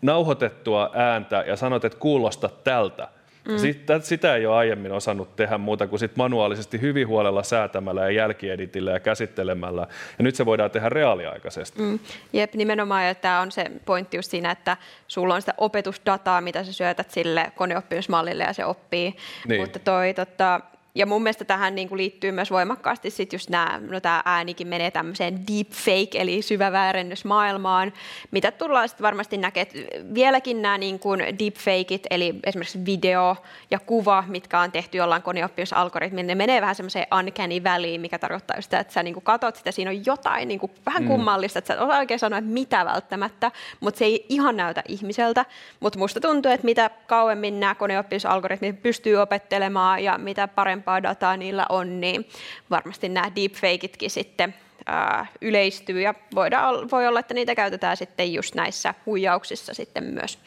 nauhoitettua ääntä ja sanot, että kuulosta tältä. Mm. Sitä, sitä ei ole aiemmin osannut tehdä muuta kuin sit manuaalisesti hyvin huolella säätämällä ja jälkieditillä ja käsittelemällä. Ja nyt se voidaan tehdä reaaliaikaisesti. Mm. Jep, nimenomaan. Ja tämä on se pointti just siinä, että sulla on sitä opetusdataa, mitä sä syötät sille koneoppimismallille ja se oppii. Niin. Mutta toi, tota, ja mun mielestä tähän niin kuin liittyy myös voimakkaasti sit just nämä, no tämä äänikin menee tämmöiseen deepfake, eli syväväärennys maailmaan, mitä tullaan sitten varmasti näkemään. Vieläkin nämä niin kuin deepfakeit, eli esimerkiksi video ja kuva, mitkä on tehty jollain koneoppimisalgoritmilla, ne menee vähän semmoiseen uncanny väliin, mikä tarkoittaa sitä, että sä niin kuin katot sitä, siinä on jotain niin kuin vähän mm. kummallista, että sä et osaa oikein sanoa, että mitä välttämättä, mutta se ei ihan näytä ihmiseltä, mutta musta tuntuu, että mitä kauemmin nämä koneoppimisalgoritmit pystyy opettelemaan ja mitä parempi parempaa dataa niillä on, niin varmasti nämä deepfakeitkin sitten yleistyy ja voidaan, voi olla, että niitä käytetään sitten just näissä huijauksissa sitten myös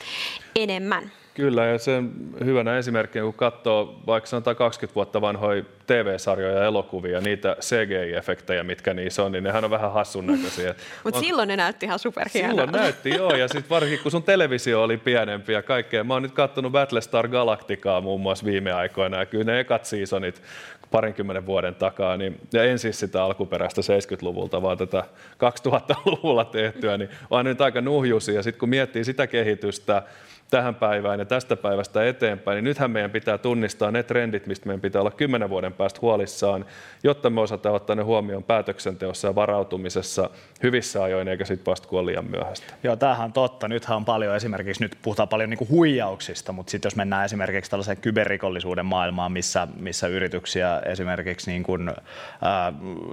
enemmän. Kyllä, ja sen hyvänä esimerkkinä, kun katsoo vaikka sanotaan 20 vuotta vanhoja TV-sarjoja ja elokuvia, niitä CGI-efektejä, mitkä niissä on, niin nehän on vähän hassun näköisiä. <laughs> Mutta silloin ne näytti ihan superhienolta. Silloin näytti, joo, ja sitten varsinkin kun sun televisio oli pienempi ja kaikkea. Mä oon nyt katsonut Battlestar Galacticaa muun muassa viime aikoina, ja kyllä ne ekat seasonit parinkymmenen vuoden takaa, niin, ja en siis sitä alkuperäistä 70-luvulta, vaan tätä 2000-luvulla tehtyä, niin on nyt aika nuhjusi, ja sitten kun miettii sitä kehitystä, tähän päivään ja tästä päivästä eteenpäin, niin nythän meidän pitää tunnistaa ne trendit, mistä meidän pitää olla kymmenen vuoden päästä huolissaan, jotta me osataan ottaa ne huomioon päätöksenteossa ja varautumisessa hyvissä ajoin, eikä sitten vasta kun liian myöhäistä. Joo, tämähän on totta. Nythän on paljon esimerkiksi, nyt puhutaan paljon niin huijauksista, mutta sitten jos mennään esimerkiksi tällaiseen kyberrikollisuuden maailmaan, missä, missä yrityksiä esimerkiksi niin kuin, äh,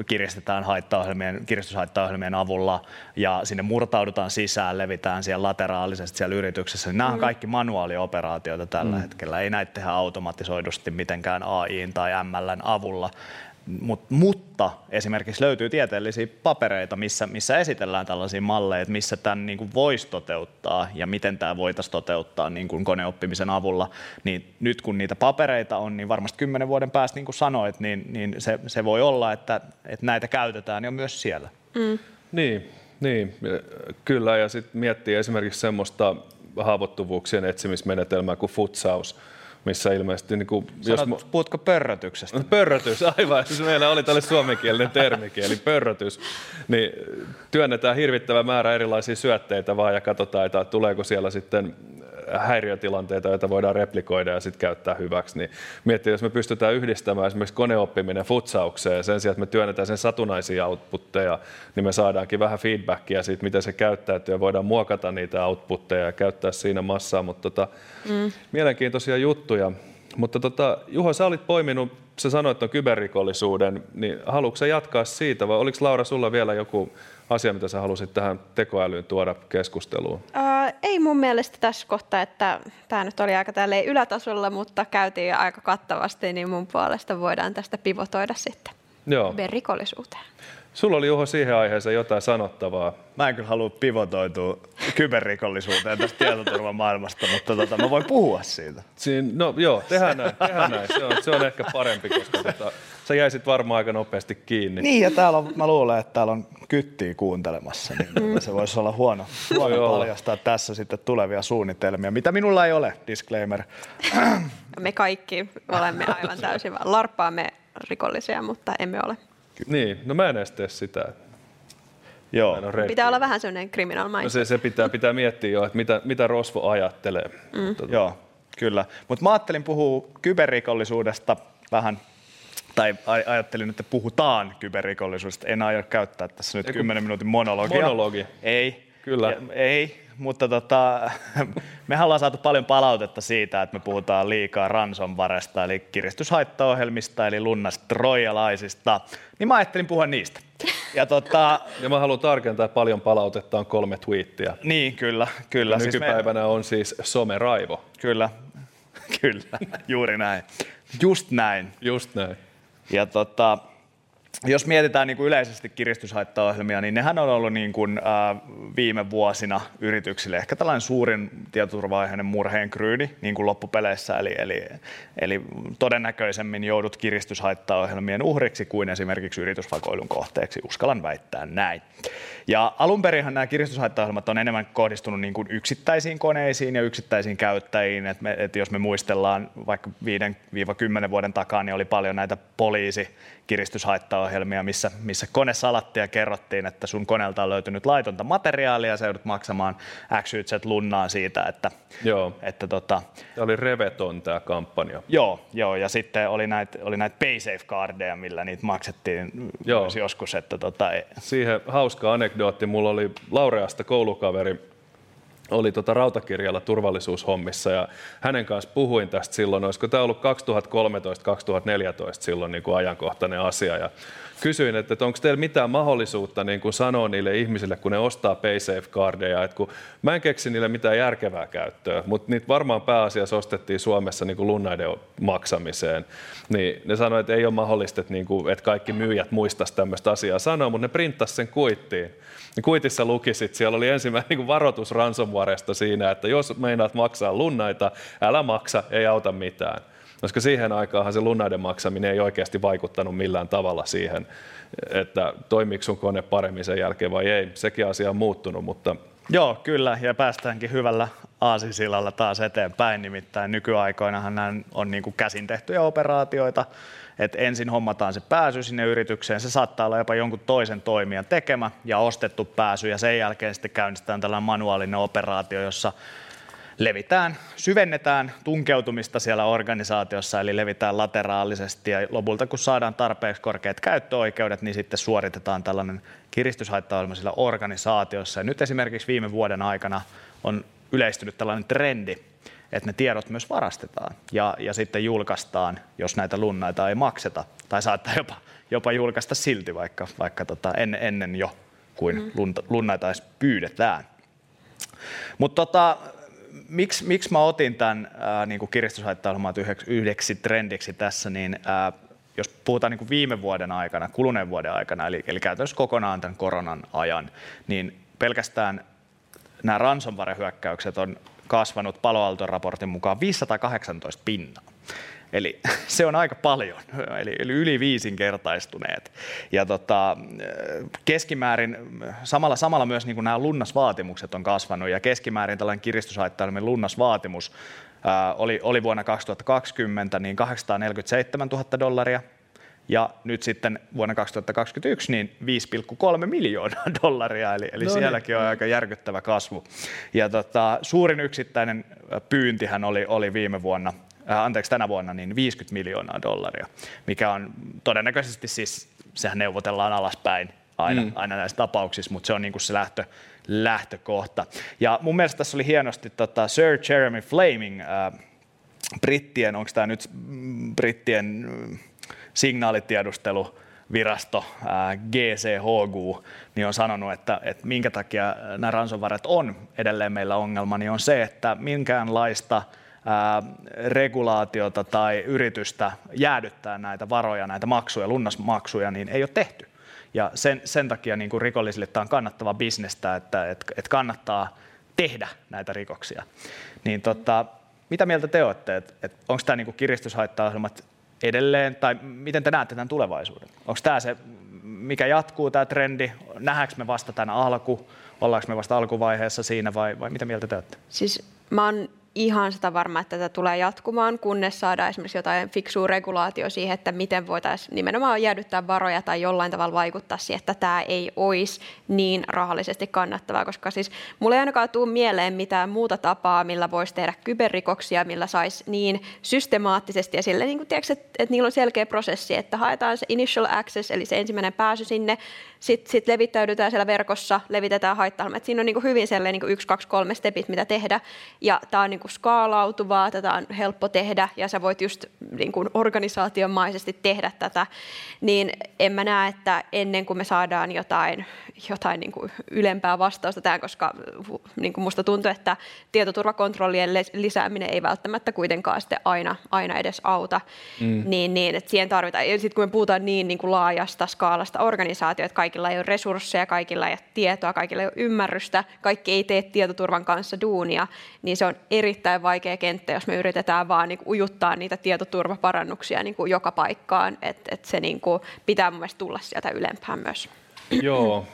kiristetään haittaohjelmien, kiristyshaittaohjelmien avulla ja sinne murtaudutaan sisään, levitään siellä lateraalisesti siellä yrityksessä, niin nämä kaikki manuaalioperaatioita tällä mm. hetkellä. Ei näitä tehdä automatisoidusti mitenkään AI tai MLn avulla. Mut, mutta esimerkiksi löytyy tieteellisiä papereita, missä, missä esitellään tällaisia malleja, että missä tämän niin kuin voisi toteuttaa ja miten tämä voitaisiin toteuttaa niin kuin koneoppimisen avulla. Niin nyt kun niitä papereita on, niin varmasti kymmenen vuoden päästä, niin kuin sanoit, niin, niin se, se voi olla, että, että näitä käytetään jo myös siellä. Mm. Niin, niin, kyllä. Ja sitten miettii esimerkiksi semmoista haavoittuvuuksien etsimismenetelmää kuin futsaus, missä ilmeisesti... Niin kuin, Sanot, jos puhutko pörrötyksestä? Pörrötys, aivan. Siis meillä oli tälle suomenkielinen termikin, eli pörrötys. Niin työnnetään hirvittävä määrä erilaisia syötteitä vaan ja katsotaan, että tuleeko siellä sitten häiriötilanteita, joita voidaan replikoida ja sitten käyttää hyväksi. Niin miettii, jos me pystytään yhdistämään esimerkiksi koneoppiminen futsaukseen sen sijaan, että me työnnetään sen satunnaisia outputteja, niin me saadaankin vähän feedbackia siitä, miten se käyttäytyy ja voidaan muokata niitä outputteja ja käyttää siinä massaa. Mutta tota, mm. mielenkiintoisia juttuja. Mutta tota, Juho, sä olit poiminut, sä sanoit on kyberrikollisuuden, niin haluatko jatkaa siitä vai oliko Laura sulla vielä joku asia, mitä sä halusit tähän tekoälyyn tuoda keskusteluun? Ää, ei mun mielestä tässä kohtaa, että tämä nyt oli aika tälleen ylätasolla, mutta käytiin aika kattavasti, niin mun puolesta voidaan tästä pivotoida sitten Joo. rikollisuuteen. Sulla oli Juho siihen aiheeseen jotain sanottavaa. Mä en kyllä halua pivotoitua kyberrikollisuuteen tästä tietoturvamaailmasta, mutta tota, mä voin puhua siitä. Siin, no joo, tehdään näin, tehdään näin. Se, on, se on ehkä parempi, koska tota, sä jäisit varmaan aika nopeasti kiinni. Niin, ja täällä on, mä luulen, että täällä on kyttiä kuuntelemassa, niin tota, se voisi olla huono, huono paljastaa tässä sitten tulevia suunnitelmia, mitä minulla ei ole, disclaimer. <clears throat> Me kaikki olemme aivan täysin, larppaamme rikollisia, mutta emme ole. Niin, no mä en edes tee sitä. Joo. Pitää olla vähän sellainen criminal mindset. No se, se pitää, pitää miettiä jo, että mitä, mitä Rosvo ajattelee. Mm. Tota. Joo, kyllä. Mutta mä ajattelin puhua kyberrikollisuudesta vähän tai ajattelin, että puhutaan kyberrikollisuudesta. En aio käyttää tässä nyt Eiku, 10 minuutin monologia. Monologi. Ei. Kyllä. Ja, ei, mutta tota, <laughs> me ollaan saatu paljon palautetta siitä, että me puhutaan liikaa ransomwaresta, eli kiristyshaittaohjelmista, eli lunnastroijalaisista. Niin mä ajattelin puhua niistä. Ja, tota, <laughs> ja mä haluan tarkentaa, että paljon palautetta on kolme twiittiä. Niin, kyllä. kyllä. Ja siis nykypäivänä me... on siis someraivo. Kyllä, <laughs> kyllä, juuri näin. Just näin. Just näin. Ja tota, jos mietitään niin kuin yleisesti kiristyshaittaohjelmia, niin nehän on ollut niin kuin, äh, viime vuosina yrityksille ehkä tällainen suurin tietoturva-aiheinen murheen kryydi niin kuin loppupeleissä, eli, eli, eli todennäköisemmin joudut kiristyshaittaohjelmien uhriksi kuin esimerkiksi yritysvakoilun kohteeksi, uskallan väittää näin. Ja alun perinhan nämä kiristyshaittaohjelmat on enemmän kohdistunut niin kuin yksittäisiin koneisiin ja yksittäisiin käyttäjiin, että, me, että jos me muistellaan vaikka 5-10 vuoden takaa, niin oli paljon näitä poliisi kiristyshaittaohjelmia, missä, missä kone salattiin ja kerrottiin, että sun koneelta on löytynyt laitonta materiaalia ja sä joudut maksamaan XYZ lunnaan siitä, että... Joo. että tota, tämä oli Reveton tämä kampanja. Joo, joo, ja sitten oli näitä, oli näitä PaySafe-kardeja, millä niitä maksettiin joo. joskus. Että tota, e- Siihen hauska anekdootti. Mulla oli Laureasta koulukaveri, oli tota rautakirjalla turvallisuushommissa ja hänen kanssa puhuin tästä silloin, olisiko tämä ollut 2013-2014 silloin niin kuin ajankohtainen asia? Ja kysyin, että, että onko teillä mitään mahdollisuutta niin kuin sanoa niille ihmisille, kun ne ostaa PaySafe-kardeja, että kun mä en keksi niille mitään järkevää käyttöä, mutta niitä varmaan pääasiassa ostettiin Suomessa niin kuin lunnaiden maksamiseen, niin ne sanoivat, että ei ole mahdollista, että, niin kuin, että kaikki myyjät muistaisi tämmöistä asiaa sanoa, mutta ne printtasi sen kuittiin niin kuitissa lukisit, siellä oli ensimmäinen niin varoitus ransomwaresta siinä, että jos meinaat maksaa lunnaita, älä maksa, ei auta mitään. Koska siihen aikaanhan se lunnaiden maksaminen ei oikeasti vaikuttanut millään tavalla siihen, että toimiiko sun kone paremmin sen jälkeen vai ei. Sekin asia on muuttunut, mutta Joo, kyllä, ja päästäänkin hyvällä aasisilalla taas eteenpäin. Nimittäin nykyaikoinahan nämä on niin kuin käsin tehtyjä operaatioita, että ensin hommataan se pääsy sinne yritykseen, se saattaa olla jopa jonkun toisen toimijan tekemä ja ostettu pääsy, ja sen jälkeen sitten käynnistetään tällainen manuaalinen operaatio, jossa levitään, syvennetään tunkeutumista siellä organisaatiossa, eli levitään lateraalisesti ja lopulta kun saadaan tarpeeksi korkeat käyttöoikeudet, niin sitten suoritetaan tällainen kiristyshaittaohjelma sillä organisaatiossa. Ja nyt esimerkiksi viime vuoden aikana on yleistynyt tällainen trendi, että ne tiedot myös varastetaan ja, ja sitten julkaistaan, jos näitä lunnaita ei makseta. Tai saattaa jopa, jopa julkaista silti, vaikka, vaikka tota, ennen, ennen jo kuin mm. lunnaita edes pyydetään. Mutta tota, miksi, miksi mä otin tämän äh, niin kiristyshaittaohjelman yhdeksi, yhdeksi trendiksi tässä, niin äh, jos puhutaan niin kuin viime vuoden aikana, kuluneen vuoden aikana, eli, eli käytännössä kokonaan tämän koronan ajan, niin pelkästään nämä ransomware-hyökkäykset on kasvanut paloaltoraportin mukaan 518 pinnaa. Eli <laughs> se on aika paljon, eli, eli yli viisinkertaistuneet. Ja tota, keskimäärin, samalla, samalla myös niin kuin nämä lunnasvaatimukset on kasvanut, ja keskimäärin tällainen kiristyshaittailimen lunnasvaatimus ää, oli, oli vuonna 2020 niin 847 000 dollaria, ja nyt sitten vuonna 2021 niin 5,3 miljoonaa <laughs> dollaria, eli, eli no niin. sielläkin on aika järkyttävä kasvu. Ja tota, suurin yksittäinen pyyntihän oli, oli viime vuonna äh, anteeksi tänä vuonna, niin 50 miljoonaa dollaria, mikä on todennäköisesti siis, sehän neuvotellaan alaspäin aina, mm. aina näissä tapauksissa, mutta se on niin kuin se lähtö, lähtökohta. Ja mun mielestä tässä oli hienosti tota Sir Jeremy Flaming, äh, brittien, onko tämä nyt brittien signaalitiedustelu, virasto GCHQ niin on sanonut, että, että minkä takia nämä ransomwaret on edelleen meillä ongelma, niin on se, että minkäänlaista regulaatiota tai yritystä jäädyttää näitä varoja, näitä maksuja, lunnasmaksuja, niin ei ole tehty. Ja sen, sen takia niin kuin rikollisille tämä on kannattava bisnestä, että, että, että kannattaa tehdä näitä rikoksia. Niin tota, mitä mieltä te olette, että, että onko tämä niin kiristyshaittaohjelmat edelleen, tai miten te näette tämän tulevaisuuden? Onko tämä se, mikä jatkuu tämä trendi? Nähdäänkö me vasta tämän alku? Ollaanko me vasta alkuvaiheessa siinä vai, vai mitä mieltä te olette? Siis mä oon ihan sitä varma, että tätä tulee jatkumaan, kunnes saadaan esimerkiksi jotain fiksua regulaatio siihen, että miten voitaisiin nimenomaan jäädyttää varoja tai jollain tavalla vaikuttaa siihen, että tämä ei olisi niin rahallisesti kannattavaa, koska siis mulle ei ainakaan tule mieleen mitään muuta tapaa, millä voisi tehdä kyberrikoksia, millä saisi niin systemaattisesti. Ja sille, niin kuin, tiedätkö, että, että niillä on selkeä prosessi, että haetaan se initial access, eli se ensimmäinen pääsy sinne, sitten sit levittäydytään siellä verkossa, levitetään haitta Siinä on niin kuin hyvin sellainen niin kuin yksi, kaksi, kolme stepit, mitä tehdä, ja tämä on niin kuin skaalautuvaa, tätä on helppo tehdä ja sä voit just niin kuin organisaatiomaisesti tehdä tätä, niin en mä näe, että ennen kuin me saadaan jotain, jotain niin kuin ylempää vastausta tähän, koska niin kuin musta tuntuu, että tietoturvakontrollien lisääminen ei välttämättä kuitenkaan sitten aina, aina edes auta, mm. niin, niin että siihen tarvitaan, ja sitten kun me puhutaan niin, niin kuin laajasta skaalasta organisaatioita, että kaikilla ei ole resursseja, kaikilla ei ole tietoa, kaikilla ei ole ymmärrystä, kaikki ei tee tietoturvan kanssa duunia, niin se on erittäin vaikea kenttä, jos me yritetään vaan niin kuin ujuttaa niitä tietoturvaparannuksia niin kuin joka paikkaan, että et se niin kuin pitää mun mielestä tulla sieltä ylempään myös. Joo,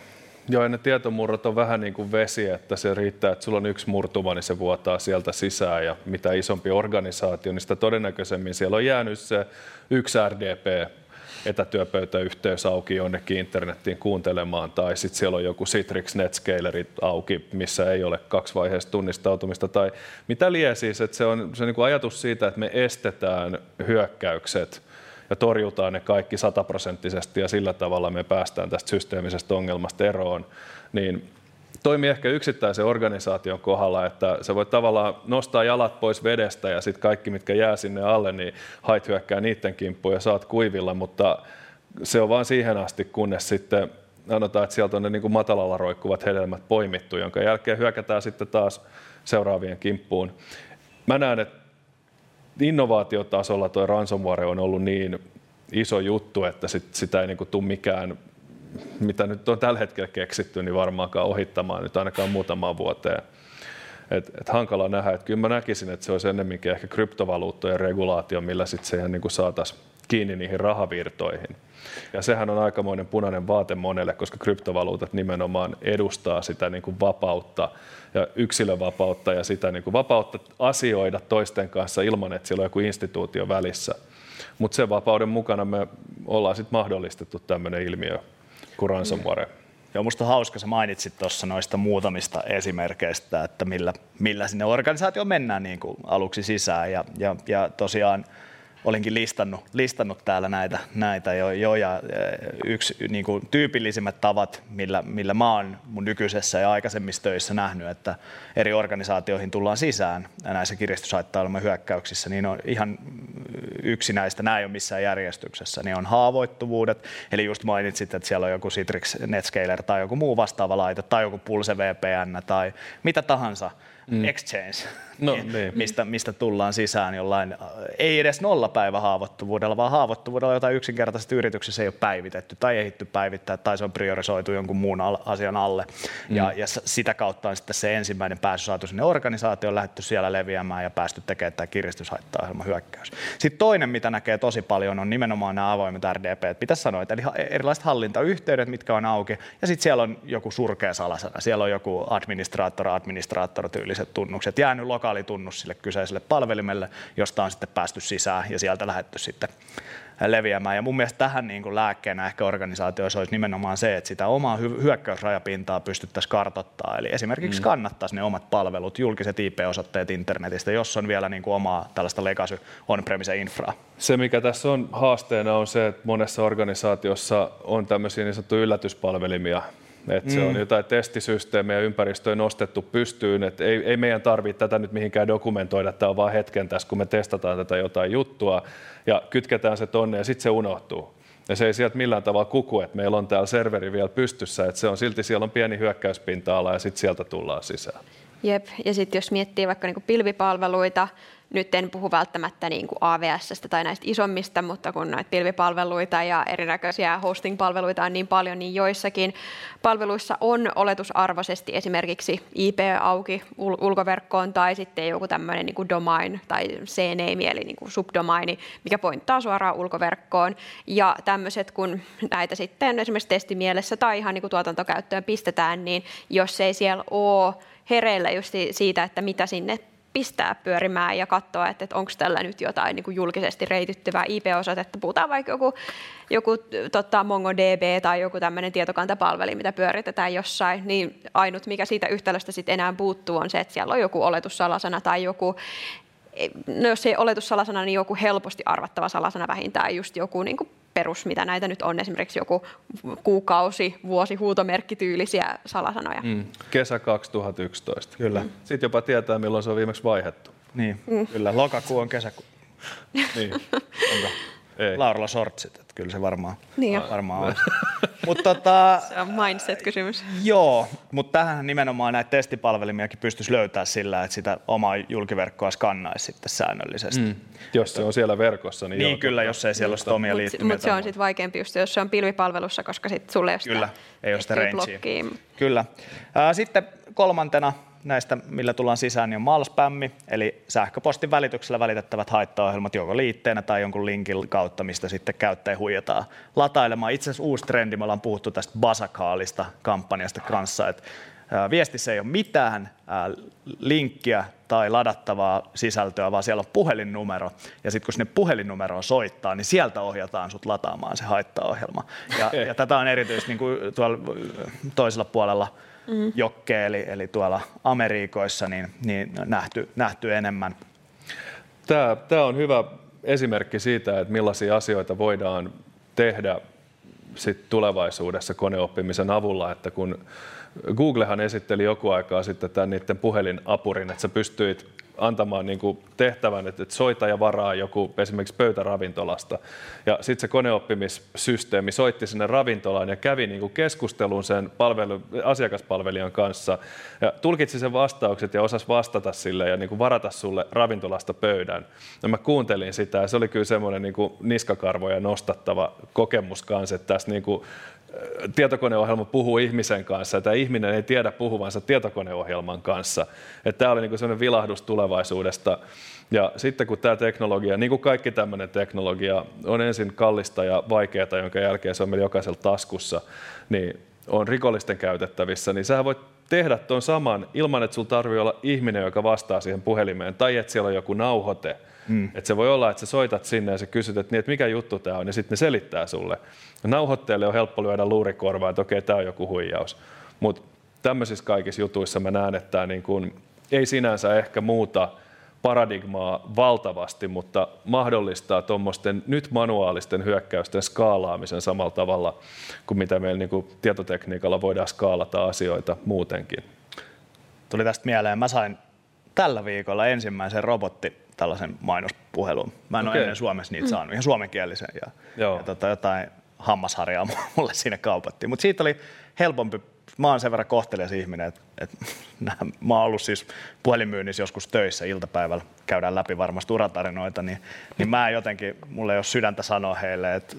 Joo, ja ne tietomurrot on vähän niin kuin vesi, että se riittää, että sulla on yksi murtuma, niin se vuotaa sieltä sisään, ja mitä isompi organisaatio, niin sitä todennäköisemmin siellä on jäänyt se yksi RDP, etätyöpöytäyhteys auki jonnekin internettiin kuuntelemaan, tai sitten siellä on joku Citrix Netscaleri auki, missä ei ole kaksivaiheista tunnistautumista, tai mitä lie siis, että se on se niin kuin ajatus siitä, että me estetään hyökkäykset ja torjutaan ne kaikki sataprosenttisesti ja sillä tavalla me päästään tästä systeemisestä ongelmasta eroon, niin toimii ehkä yksittäisen organisaation kohdalla, että sä voit tavallaan nostaa jalat pois vedestä ja sitten kaikki, mitkä jää sinne alle, niin hait hyökkää niiden kimppuun ja saat kuivilla, mutta se on vain siihen asti, kunnes sitten annetaan, että sieltä on ne niin kuin matalalla roikkuvat hedelmät poimittu, jonka jälkeen hyökätään sitten taas seuraavien kimppuun. Mä näen, että innovaatiotasolla tuo ransomware on ollut niin iso juttu, että sit, sitä ei niin kuin tule mikään mitä nyt on tällä hetkellä keksitty, niin varmaankaan ohittamaan nyt ainakaan muutamaan vuoteen. Et, et hankala nähdä, että kyllä mä näkisin, että se olisi ennemminkin ehkä kryptovaluuttojen regulaatio, millä sitten se niin saataisiin kiinni niihin rahavirtoihin. Ja sehän on aikamoinen punainen vaate monelle, koska kryptovaluutat nimenomaan edustaa sitä niin kuin vapautta ja yksilövapautta ja sitä niin kuin vapautta asioida toisten kanssa ilman, että siellä on joku instituutio välissä. Mutta sen vapauden mukana me ollaan sitten mahdollistettu tämmöinen ilmiö kuin ransomware. Joo, musta hauska, sä mainitsit tuossa noista muutamista esimerkkeistä, että millä, millä sinne organisaatioon mennään niin kuin aluksi sisään. Ja, ja, ja tosiaan olinkin listannut, listannut täällä näitä, näitä jo, jo ja yksi niin kuin, tyypillisimmät tavat, millä, millä mä oon mun nykyisessä ja aikaisemmissa töissä nähnyt, että eri organisaatioihin tullaan sisään näissä kiristyshaittailman hyökkäyksissä, niin on ihan yksi näistä, nämä ei ole missään järjestyksessä, niin on haavoittuvuudet, eli just mainitsit, että siellä on joku Citrix Netscaler tai joku muu vastaava laite tai joku Pulse VPN tai mitä tahansa, mm. exchange, no, niin. mistä, mistä tullaan sisään jollain, ei edes nolla haavoittuvuudella, vaan haavoittuvuudella, jota yksinkertaisesti yrityksessä ei ole päivitetty tai ehditty päivittää tai se on priorisoitu jonkun muun asian alle. Mm. Ja, ja sitä kautta on sitten se ensimmäinen pääsy saatu sinne organisaatioon, lähdetty siellä leviämään ja päästy tekemään tämä kiristyshaittaohjelma hyökkäys. Sitten toinen, mitä näkee tosi paljon, on nimenomaan nämä avoimet RDP. Pitäisi sanoa, että eli erilaiset hallintayhteydet, mitkä on auki, ja sitten siellä on joku surkea salasana. Siellä on joku administraattor, administraattor tyyliset tunnukset, jäänyt lokaalitunnus sille kyseiselle palvelimelle, josta on sitten päästy sisään ja sieltä lähetty sitten leviämään. Ja mun mielestä tähän niin kuin lääkkeenä ehkä organisaatioissa olisi nimenomaan se, että sitä omaa hyökkäysrajapintaa pystyttäisiin kartoittamaan. Eli esimerkiksi mm. kannattaisi ne omat palvelut, julkiset IP-osoitteet internetistä, jos on vielä niin kuin omaa tällaista legacy on-premise infraa. Se, mikä tässä on haasteena, on se, että monessa organisaatiossa on tämmöisiä niin sanottuja yllätyspalvelimia, että mm. se on mm. jotain testisysteemejä ympäristöön nostettu pystyyn, että ei, ei meidän tarvitse tätä nyt mihinkään dokumentoida, tämä on vaan hetken tässä, kun me testataan tätä jotain juttua ja kytketään se tonne ja sitten se unohtuu. Ja se ei sieltä millään tavalla kuku, että meillä on täällä serveri vielä pystyssä, että se on silti siellä on pieni hyökkäyspinta-ala ja sitten sieltä tullaan sisään. Jep, ja sitten jos miettii vaikka niinku pilvipalveluita, nyt en puhu välttämättä niin kuin AVSstä tai näistä isommista, mutta kun näitä pilvipalveluita ja erinäköisiä hosting-palveluita on niin paljon, niin joissakin palveluissa on oletusarvoisesti esimerkiksi IP auki ul- ulkoverkkoon tai sitten joku tämmöinen niin kuin domain tai CNAME eli niin kuin subdomaini, mikä pointtaa suoraan ulkoverkkoon. Ja tämmöiset, kun näitä sitten esimerkiksi testimielessä tai ihan niin kuin tuotantokäyttöön pistetään, niin jos ei siellä ole hereillä just siitä, että mitä sinne pistää pyörimään ja katsoa, että, että onko tällä nyt jotain niin kuin julkisesti reitittyvää IP-osoitetta. Puhutaan vaikka joku, joku tota, MongoDB tai joku tämmöinen tietokantapalveli, mitä pyöritetään jossain, niin ainut mikä siitä yhtälöstä sitten enää puuttuu on se, että siellä on joku oletussalasana tai joku no jos ei oletussalasana, niin joku helposti arvattava salasana vähintään, just joku niin kuin perus, mitä näitä nyt on, esimerkiksi joku kuukausi, vuosi, huutomerkkityylisiä salasanoja. Mm. Kesä 2011. Kyllä. Mm. Sitten jopa tietää, milloin se on viimeksi vaihdettu. Niin, mm. kyllä. Lokakuu on kesäkuu. <laughs> niin. Onko? Ei. Laurilla shortsit, että kyllä se varmaan, niin varmaan on. <laughs> Mut tota, se on mindset-kysymys. Joo, mutta tähän nimenomaan näitä testipalvelimiakin pystyisi löytää sillä, että sitä omaa julkiverkkoa skannaisi sitten säännöllisesti. Mm. Jos se on siellä verkossa, niin Niin joo, kyllä, jos ei siellä ole omia liittymiä. Mutta se on sitten vaikeampi just, jos se on pilvipalvelussa, koska sitten sulle ei ole sitä Kyllä, ei ole sitä rangea. Kyllä. Sitten kolmantena näistä, millä tullaan sisään, niin on malspämmi, eli sähköpostin välityksellä välitettävät haittaohjelmat joko liitteenä tai jonkun linkin kautta, mistä sitten käyttäjä huijataan latailemaan. Itse asiassa uusi trendi, me ollaan puhuttu tästä basakaalista kampanjasta kanssa, että viestissä ei ole mitään linkkiä tai ladattavaa sisältöä, vaan siellä on puhelinnumero. Ja sitten kun sinne puhelinnumeroon soittaa, niin sieltä ohjataan sut lataamaan se haittaohjelma. Ja, ja tätä on erityisesti niin kuin tuolla toisella puolella mm. jokke, eli, eli tuolla Amerikoissa niin, niin nähty, nähty enemmän. Tämä, tämä on hyvä esimerkki siitä, että millaisia asioita voidaan tehdä sit tulevaisuudessa koneoppimisen avulla, että kun Googlehan esitteli joku aikaa sitten tämän niiden puhelinapurin, että sä pystyit antamaan niin kuin tehtävän, että, soita ja varaa joku esimerkiksi pöytäravintolasta. Ja sitten se koneoppimissysteemi soitti sinne ravintolaan ja kävi niin kuin keskustelun sen palvelu, asiakaspalvelijan kanssa ja tulkitsi sen vastaukset ja osasi vastata sille ja niin kuin varata sulle ravintolasta pöydän. Ja mä kuuntelin sitä ja se oli kyllä semmoinen niin kuin niskakarvoja nostattava kokemus kanssa, että tässä niin kuin tietokoneohjelma puhuu ihmisen kanssa, että ihminen ei tiedä puhuvansa tietokoneohjelman kanssa. Että tämä oli niin sellainen vilahdus tulevaisuudesta. Ja sitten kun tämä teknologia, niin kuin kaikki tämmöinen teknologia, on ensin kallista ja vaikeaa, jonka jälkeen se on meillä jokaisella taskussa, niin on rikollisten käytettävissä, niin sä voit tehdä tuon saman ilman, että sulla tarvii olla ihminen, joka vastaa siihen puhelimeen, tai että siellä on joku nauhoite. Mm. Että se voi olla, että sä soitat sinne ja sä kysyt, että, niin, että mikä juttu tämä on, ja sitten ne selittää sulle. Nauhoitteelle on helppo lyödä luurikorvaa, että okei, tämä on joku huijaus. Mutta tämmöisissä kaikissa jutuissa mä näen, että tämä niin kun, ei sinänsä ehkä muuta paradigmaa valtavasti, mutta mahdollistaa tuommoisten nyt manuaalisten hyökkäysten skaalaamisen samalla tavalla kuin mitä meillä niin kuin tietotekniikalla voidaan skaalata asioita muutenkin. Tuli tästä mieleen, mä sain tällä viikolla ensimmäisen robotti tällaisen mainospuhelun. Mä en okay. ole ennen Suomessa niitä saanut, ihan suomenkielisen. Ja, ja tota, jotain hammasharjaa <laughs> mulle siinä kaupattiin. Mutta siitä oli helpompi mä oon sen verran kohtelias ihminen, että, että <laughs> mä oon ollut siis puhelinmyynnissä joskus töissä iltapäivällä, käydään läpi varmasti uratarinoita, niin, niin mä jotenkin, mulle ei ole sydäntä sanoa heille, että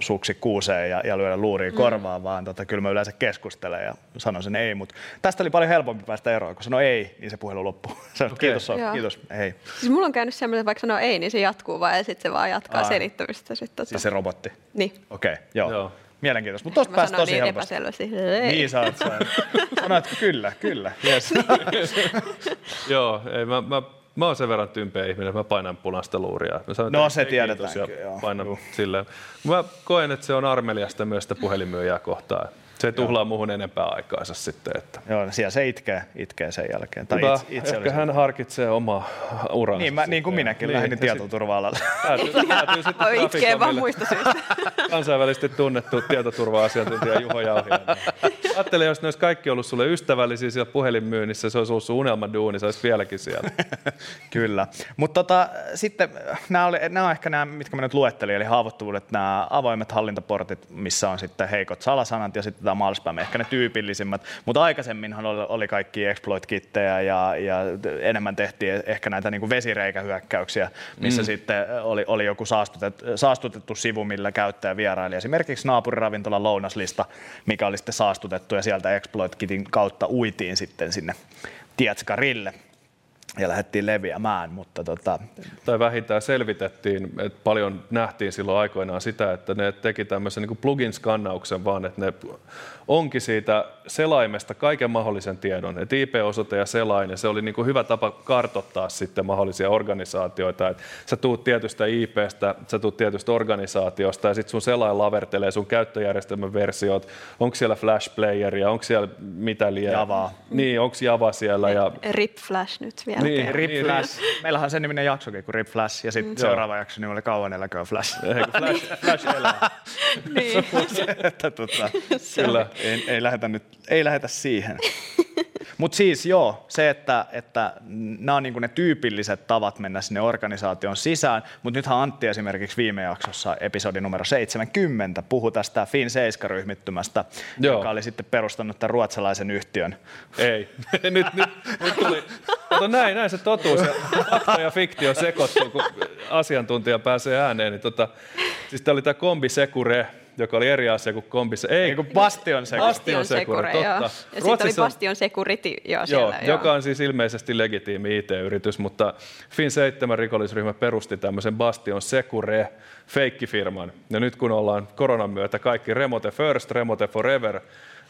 suksi kuuseen ja, ja lyödä luuriin mm. korvaan, vaan tota, kyllä mä yleensä keskustelen ja sanon sen ei, mutta tästä oli paljon helpompi päästä eroon, kun sanoo ei, niin se puhelu loppuu. <laughs> okay. kiitos, so, kiitos, ei. Siis mulla on käynyt semmoinen, että vaikka sanoo ei, niin se jatkuu vaan ja sitten se vaan jatkaa Aa. selittämistä. Sit, tota. Siis se robotti? Niin. Okei, okay, joo. joo. Mielenkiintoista, mutta tosta pääsi tosi niin helposti. epäselvästi. Niin sä oot Sanoitko kyllä, kyllä, yes. <laughs> joo, ei, mä, mä Mä oon sen verran tympeä ihminen, että mä painan punaista luuria. Mä sanon, no se tiedetään kyllä, Painan silleen. Mä koen, että se on armeliasta myös sitä puhelinmyyjää kohtaan. Se tuhlaa muuhun enempää aikaansa sitten. Että. Joo, siellä se itkee, itkee sen jälkeen. Tai itse, itse ehkä hän harkitsee omaa uransa. Niin, mä, niin kuin minäkin niin, lähdin tietoturva-alalle. Päätyy, päätyy sitten itkee vaan muista syystä. <laughs> Kansainvälisesti tunnettu tietoturva-asiantuntija Juho Jauhinen. Ajattelin, jos ne olisi kaikki ollut sulle ystävällisiä siellä puhelinmyynnissä, se olisi ollut sun unelmaduuni, se olisi vieläkin siellä. <laughs> Kyllä. Mutta tota, sitten nämä, oli, nämä on ehkä nämä, mitkä mä nyt luettelin, eli haavoittuvuudet, nämä avoimet hallintaportit, missä on sitten heikot salasanat ja sitten tämä malspam, ehkä ne tyypillisimmät. Mutta aikaisemminhan oli, oli kaikki exploit-kittejä ja, ja enemmän tehtiin ehkä näitä niin kuin vesireikähyökkäyksiä, missä mm. sitten oli, oli joku saastutettu, saastutettu sivu, millä käyttäjä vieraili. Esimerkiksi naapuriravintolan lounaslista, mikä oli sitten saastutettu ja sieltä exploit-kitin kautta uitiin sitten sinne Tietskarille ja lähdettiin leviämään. Mutta tota... Tai vähintään selvitettiin, että paljon nähtiin silloin aikoinaan sitä, että ne teki tämmöisen niin plugin-skannauksen vaan, että ne onkin siitä selaimesta kaiken mahdollisen tiedon, että IP-osoite ja selain, ja se oli niin kuin hyvä tapa kartottaa sitten mahdollisia organisaatioita, että sä tuut tietystä IPstä, sä tuut tietystä organisaatiosta, ja sitten sun selain lavertelee sun käyttöjärjestelmän versiot, onko siellä Flash Playeria, onko siellä mitä liian. Javaa. Niin, onko Java siellä. Ja... Rip Flash nyt vielä. Niin, Rip niin, Flash. Niin. Meillähän on sen niminen jaksokin kuin Rip Flash, ja sitten mm. seuraava jakso niin oli kauan eläköön Flash. Flash, Flash elää. <laughs> niin. että, tota, <laughs> kyllä ei, ei, lähetä nyt, ei lähetä siihen. <laughs> Mutta siis joo, se, että, että nämä on niinku ne tyypilliset tavat mennä sinne organisaation sisään, mutta nythän Antti esimerkiksi viime jaksossa, episodi numero 70, puhui tästä Fin 7-ryhmittymästä, joo. joka oli sitten perustanut tämän ruotsalaisen yhtiön. Ei, nyt, nyt, nyt tuli, Kato, näin, näin se totuus ja fakta ja fiktio sekoittuu, kun asiantuntija pääsee ääneen. Niin tota, siis tämä oli tämä kombi Secure, joka oli eri asia kuin kombissa. Ei, niin kuin Bastion Secure. Bastion Secure, totta. Ja sitten oli Bastion Security jo siellä. Joo, joka on siis ilmeisesti legitiimi IT-yritys, mutta Fin 7 rikollisryhmä perusti tämmöisen Bastion Secure feikkifirman. Ja nyt kun ollaan koronan myötä kaikki remote first, remote forever,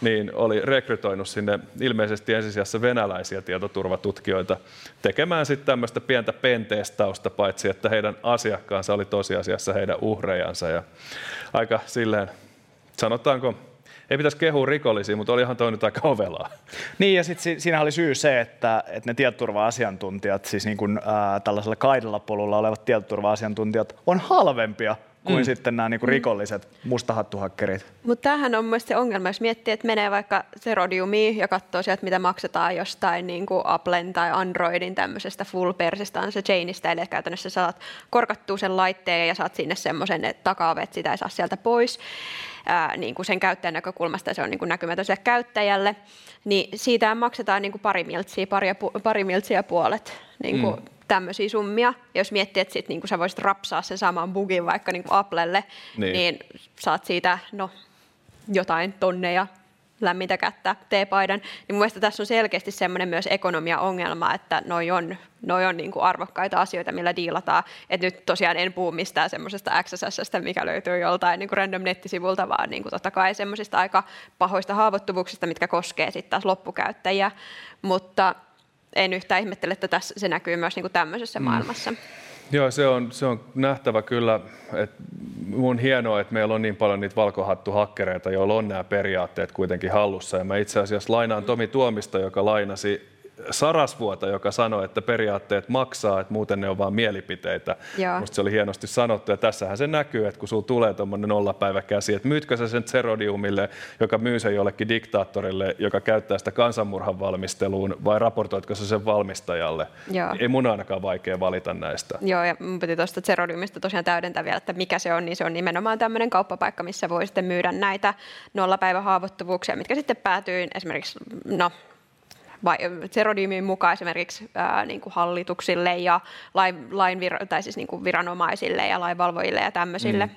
niin oli rekrytoinut sinne ilmeisesti ensisijassa venäläisiä tietoturvatutkijoita tekemään sitten tämmöistä pientä pentestausta, paitsi että heidän asiakkaansa oli tosiasiassa heidän uhrejansa. Ja aika silleen, sanotaanko, ei pitäisi kehua rikollisia, mutta olihan toi nyt aika ovelaa. Niin, ja sitten siinä oli syy se, että, että ne tietoturva-asiantuntijat, siis niin kuin, ää, tällaisella kaidella polulla olevat tietoturva-asiantuntijat, on halvempia kuin mm. sitten nämä niin kuin rikolliset mustahattuhakkerit. Mutta tämähän on myös se ongelma, jos miettii, että menee vaikka Zerodiumiin ja katsoo sieltä, mitä maksetaan jostain niin kuin Applen tai Androidin tämmöisestä full persista on se chainista, eli käytännössä saat korkattua sen laitteen ja saat sinne semmoisen, että takaavet sitä ei saa sieltä pois. Ää, niin kuin sen käyttäjän näkökulmasta se on niin kuin näkymätön sille käyttäjälle, niin siitä maksetaan niin kuin pari miltsiä, pari, pari miltsiä puolet niin kuin mm tämmöisiä summia. Ja jos miettii, että sit, niin sä voisit rapsaa sen saman bugin vaikka niin Applelle, niin. niin saat siitä no, jotain tonneja lämmintä kättä, teepaidan, niin mun mielestä tässä on selkeästi semmoinen myös ekonomia-ongelma, että noi on, noi on niin kuin arvokkaita asioita, millä diilataan. että nyt tosiaan en puhu mistään semmoisesta XSS, mikä löytyy joltain niin kuin random nettisivulta, vaan niin kuin totta kai semmoisista aika pahoista haavoittuvuuksista, mitkä koskee sitten taas loppukäyttäjiä. Mutta en yhtään ihmettele, että tässä, se näkyy myös niin kuin tämmöisessä mm. maailmassa. Joo, se on, se on nähtävä kyllä. Että on hienoa, että meillä on niin paljon niitä valkohattuhakkereita, joilla on nämä periaatteet kuitenkin hallussa. Ja mä itse asiassa lainaan Tomi Tuomista, joka lainasi Sarasvuota, joka sanoi, että periaatteet maksaa, että muuten ne on vain mielipiteitä. Joo. Musta se oli hienosti sanottu ja tässähän se näkyy, että kun sulla tulee tuommoinen nollapäiväkäsi, että myytkö sä sen Zerodiumille, joka myy sen jollekin diktaattorille, joka käyttää sitä kansanmurhan valmisteluun vai raportoitko sä sen valmistajalle? Joo. Ei mun ainakaan vaikea valita näistä. Joo, ja mun piti tuosta Zerodiumista tosiaan täydentää vielä, että mikä se on, niin se on nimenomaan tämmöinen kauppapaikka, missä voi sitten myydä näitä nollapäivähaavoittuvuuksia, mitkä sitten päätyy esimerkiksi, no, vai Zerodiumin mukaan esimerkiksi ää, niin kuin hallituksille ja lain, lain vir, tai siis niin kuin viranomaisille ja lainvalvojille ja tämmöisille. Mm.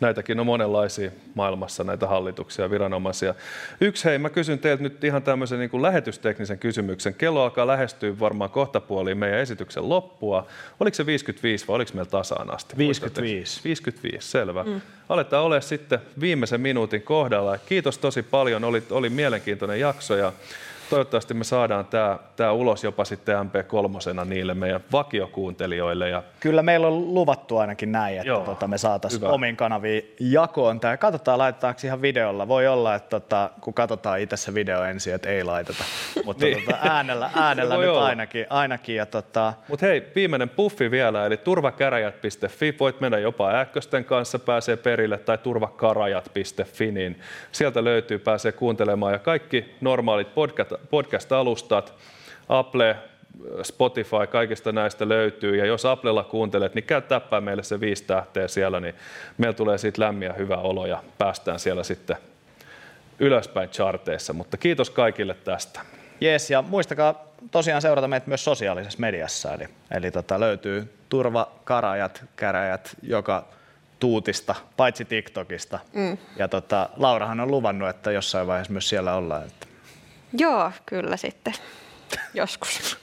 Näitäkin on monenlaisia maailmassa, näitä hallituksia ja viranomaisia. Yksi hei, mä kysyn teiltä nyt ihan tämmöisen niin kuin lähetysteknisen kysymyksen. Kello alkaa lähestyä varmaan kohtapuoliin meidän esityksen loppua. Oliko se 55 vai oliko meillä tasaan asti? 55. 55, selvä. Mm. Aletaan ole sitten viimeisen minuutin kohdalla. Kiitos tosi paljon, oli, oli mielenkiintoinen jakso ja toivottavasti me saadaan tämä, tämä ulos jopa sitten MP3 niille meidän vakiokuuntelijoille. Ja... Kyllä meillä on luvattu ainakin näin, että tota, me saataisiin omiin kanaviin jakoon tämä. Katsotaan, laitetaanko ihan videolla. Voi olla, että tota, kun katsotaan itse se video ensin, että ei laiteta. <laughs> Mutta niin. tota, äänellä, äänellä <laughs> nyt olla. ainakin. ainakin ja tota... Mutta hei, viimeinen puffi vielä, eli turvakäräjät.fi. Voit mennä jopa ääkkösten kanssa, pääsee perille, tai turvakarajat.fi, niin sieltä löytyy, pääsee kuuntelemaan. Ja kaikki normaalit podcast podcast-alustat, Apple, Spotify, kaikista näistä löytyy. Ja jos Applella kuuntelet, niin käy täppää meille se viisi tähteä siellä, niin meillä tulee siitä lämmin ja hyvä olo ja päästään siellä sitten ylöspäin charteissa. Mutta kiitos kaikille tästä. Jees, ja muistakaa tosiaan seurata meitä myös sosiaalisessa mediassa. Eli, eli tota, löytyy turvakarajat, käräjät, joka tuutista, paitsi TikTokista. Mm. Ja tota, Laurahan on luvannut, että jossain vaiheessa myös siellä ollaan. Että Joo, kyllä sitten. Joskus.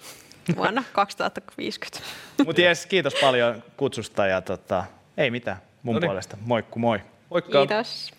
Vuonna 2050. Mutta jes, kiitos paljon kutsusta ja tota, ei mitään mun Noniin. puolesta. Moikku moi. Moikka. Kiitos.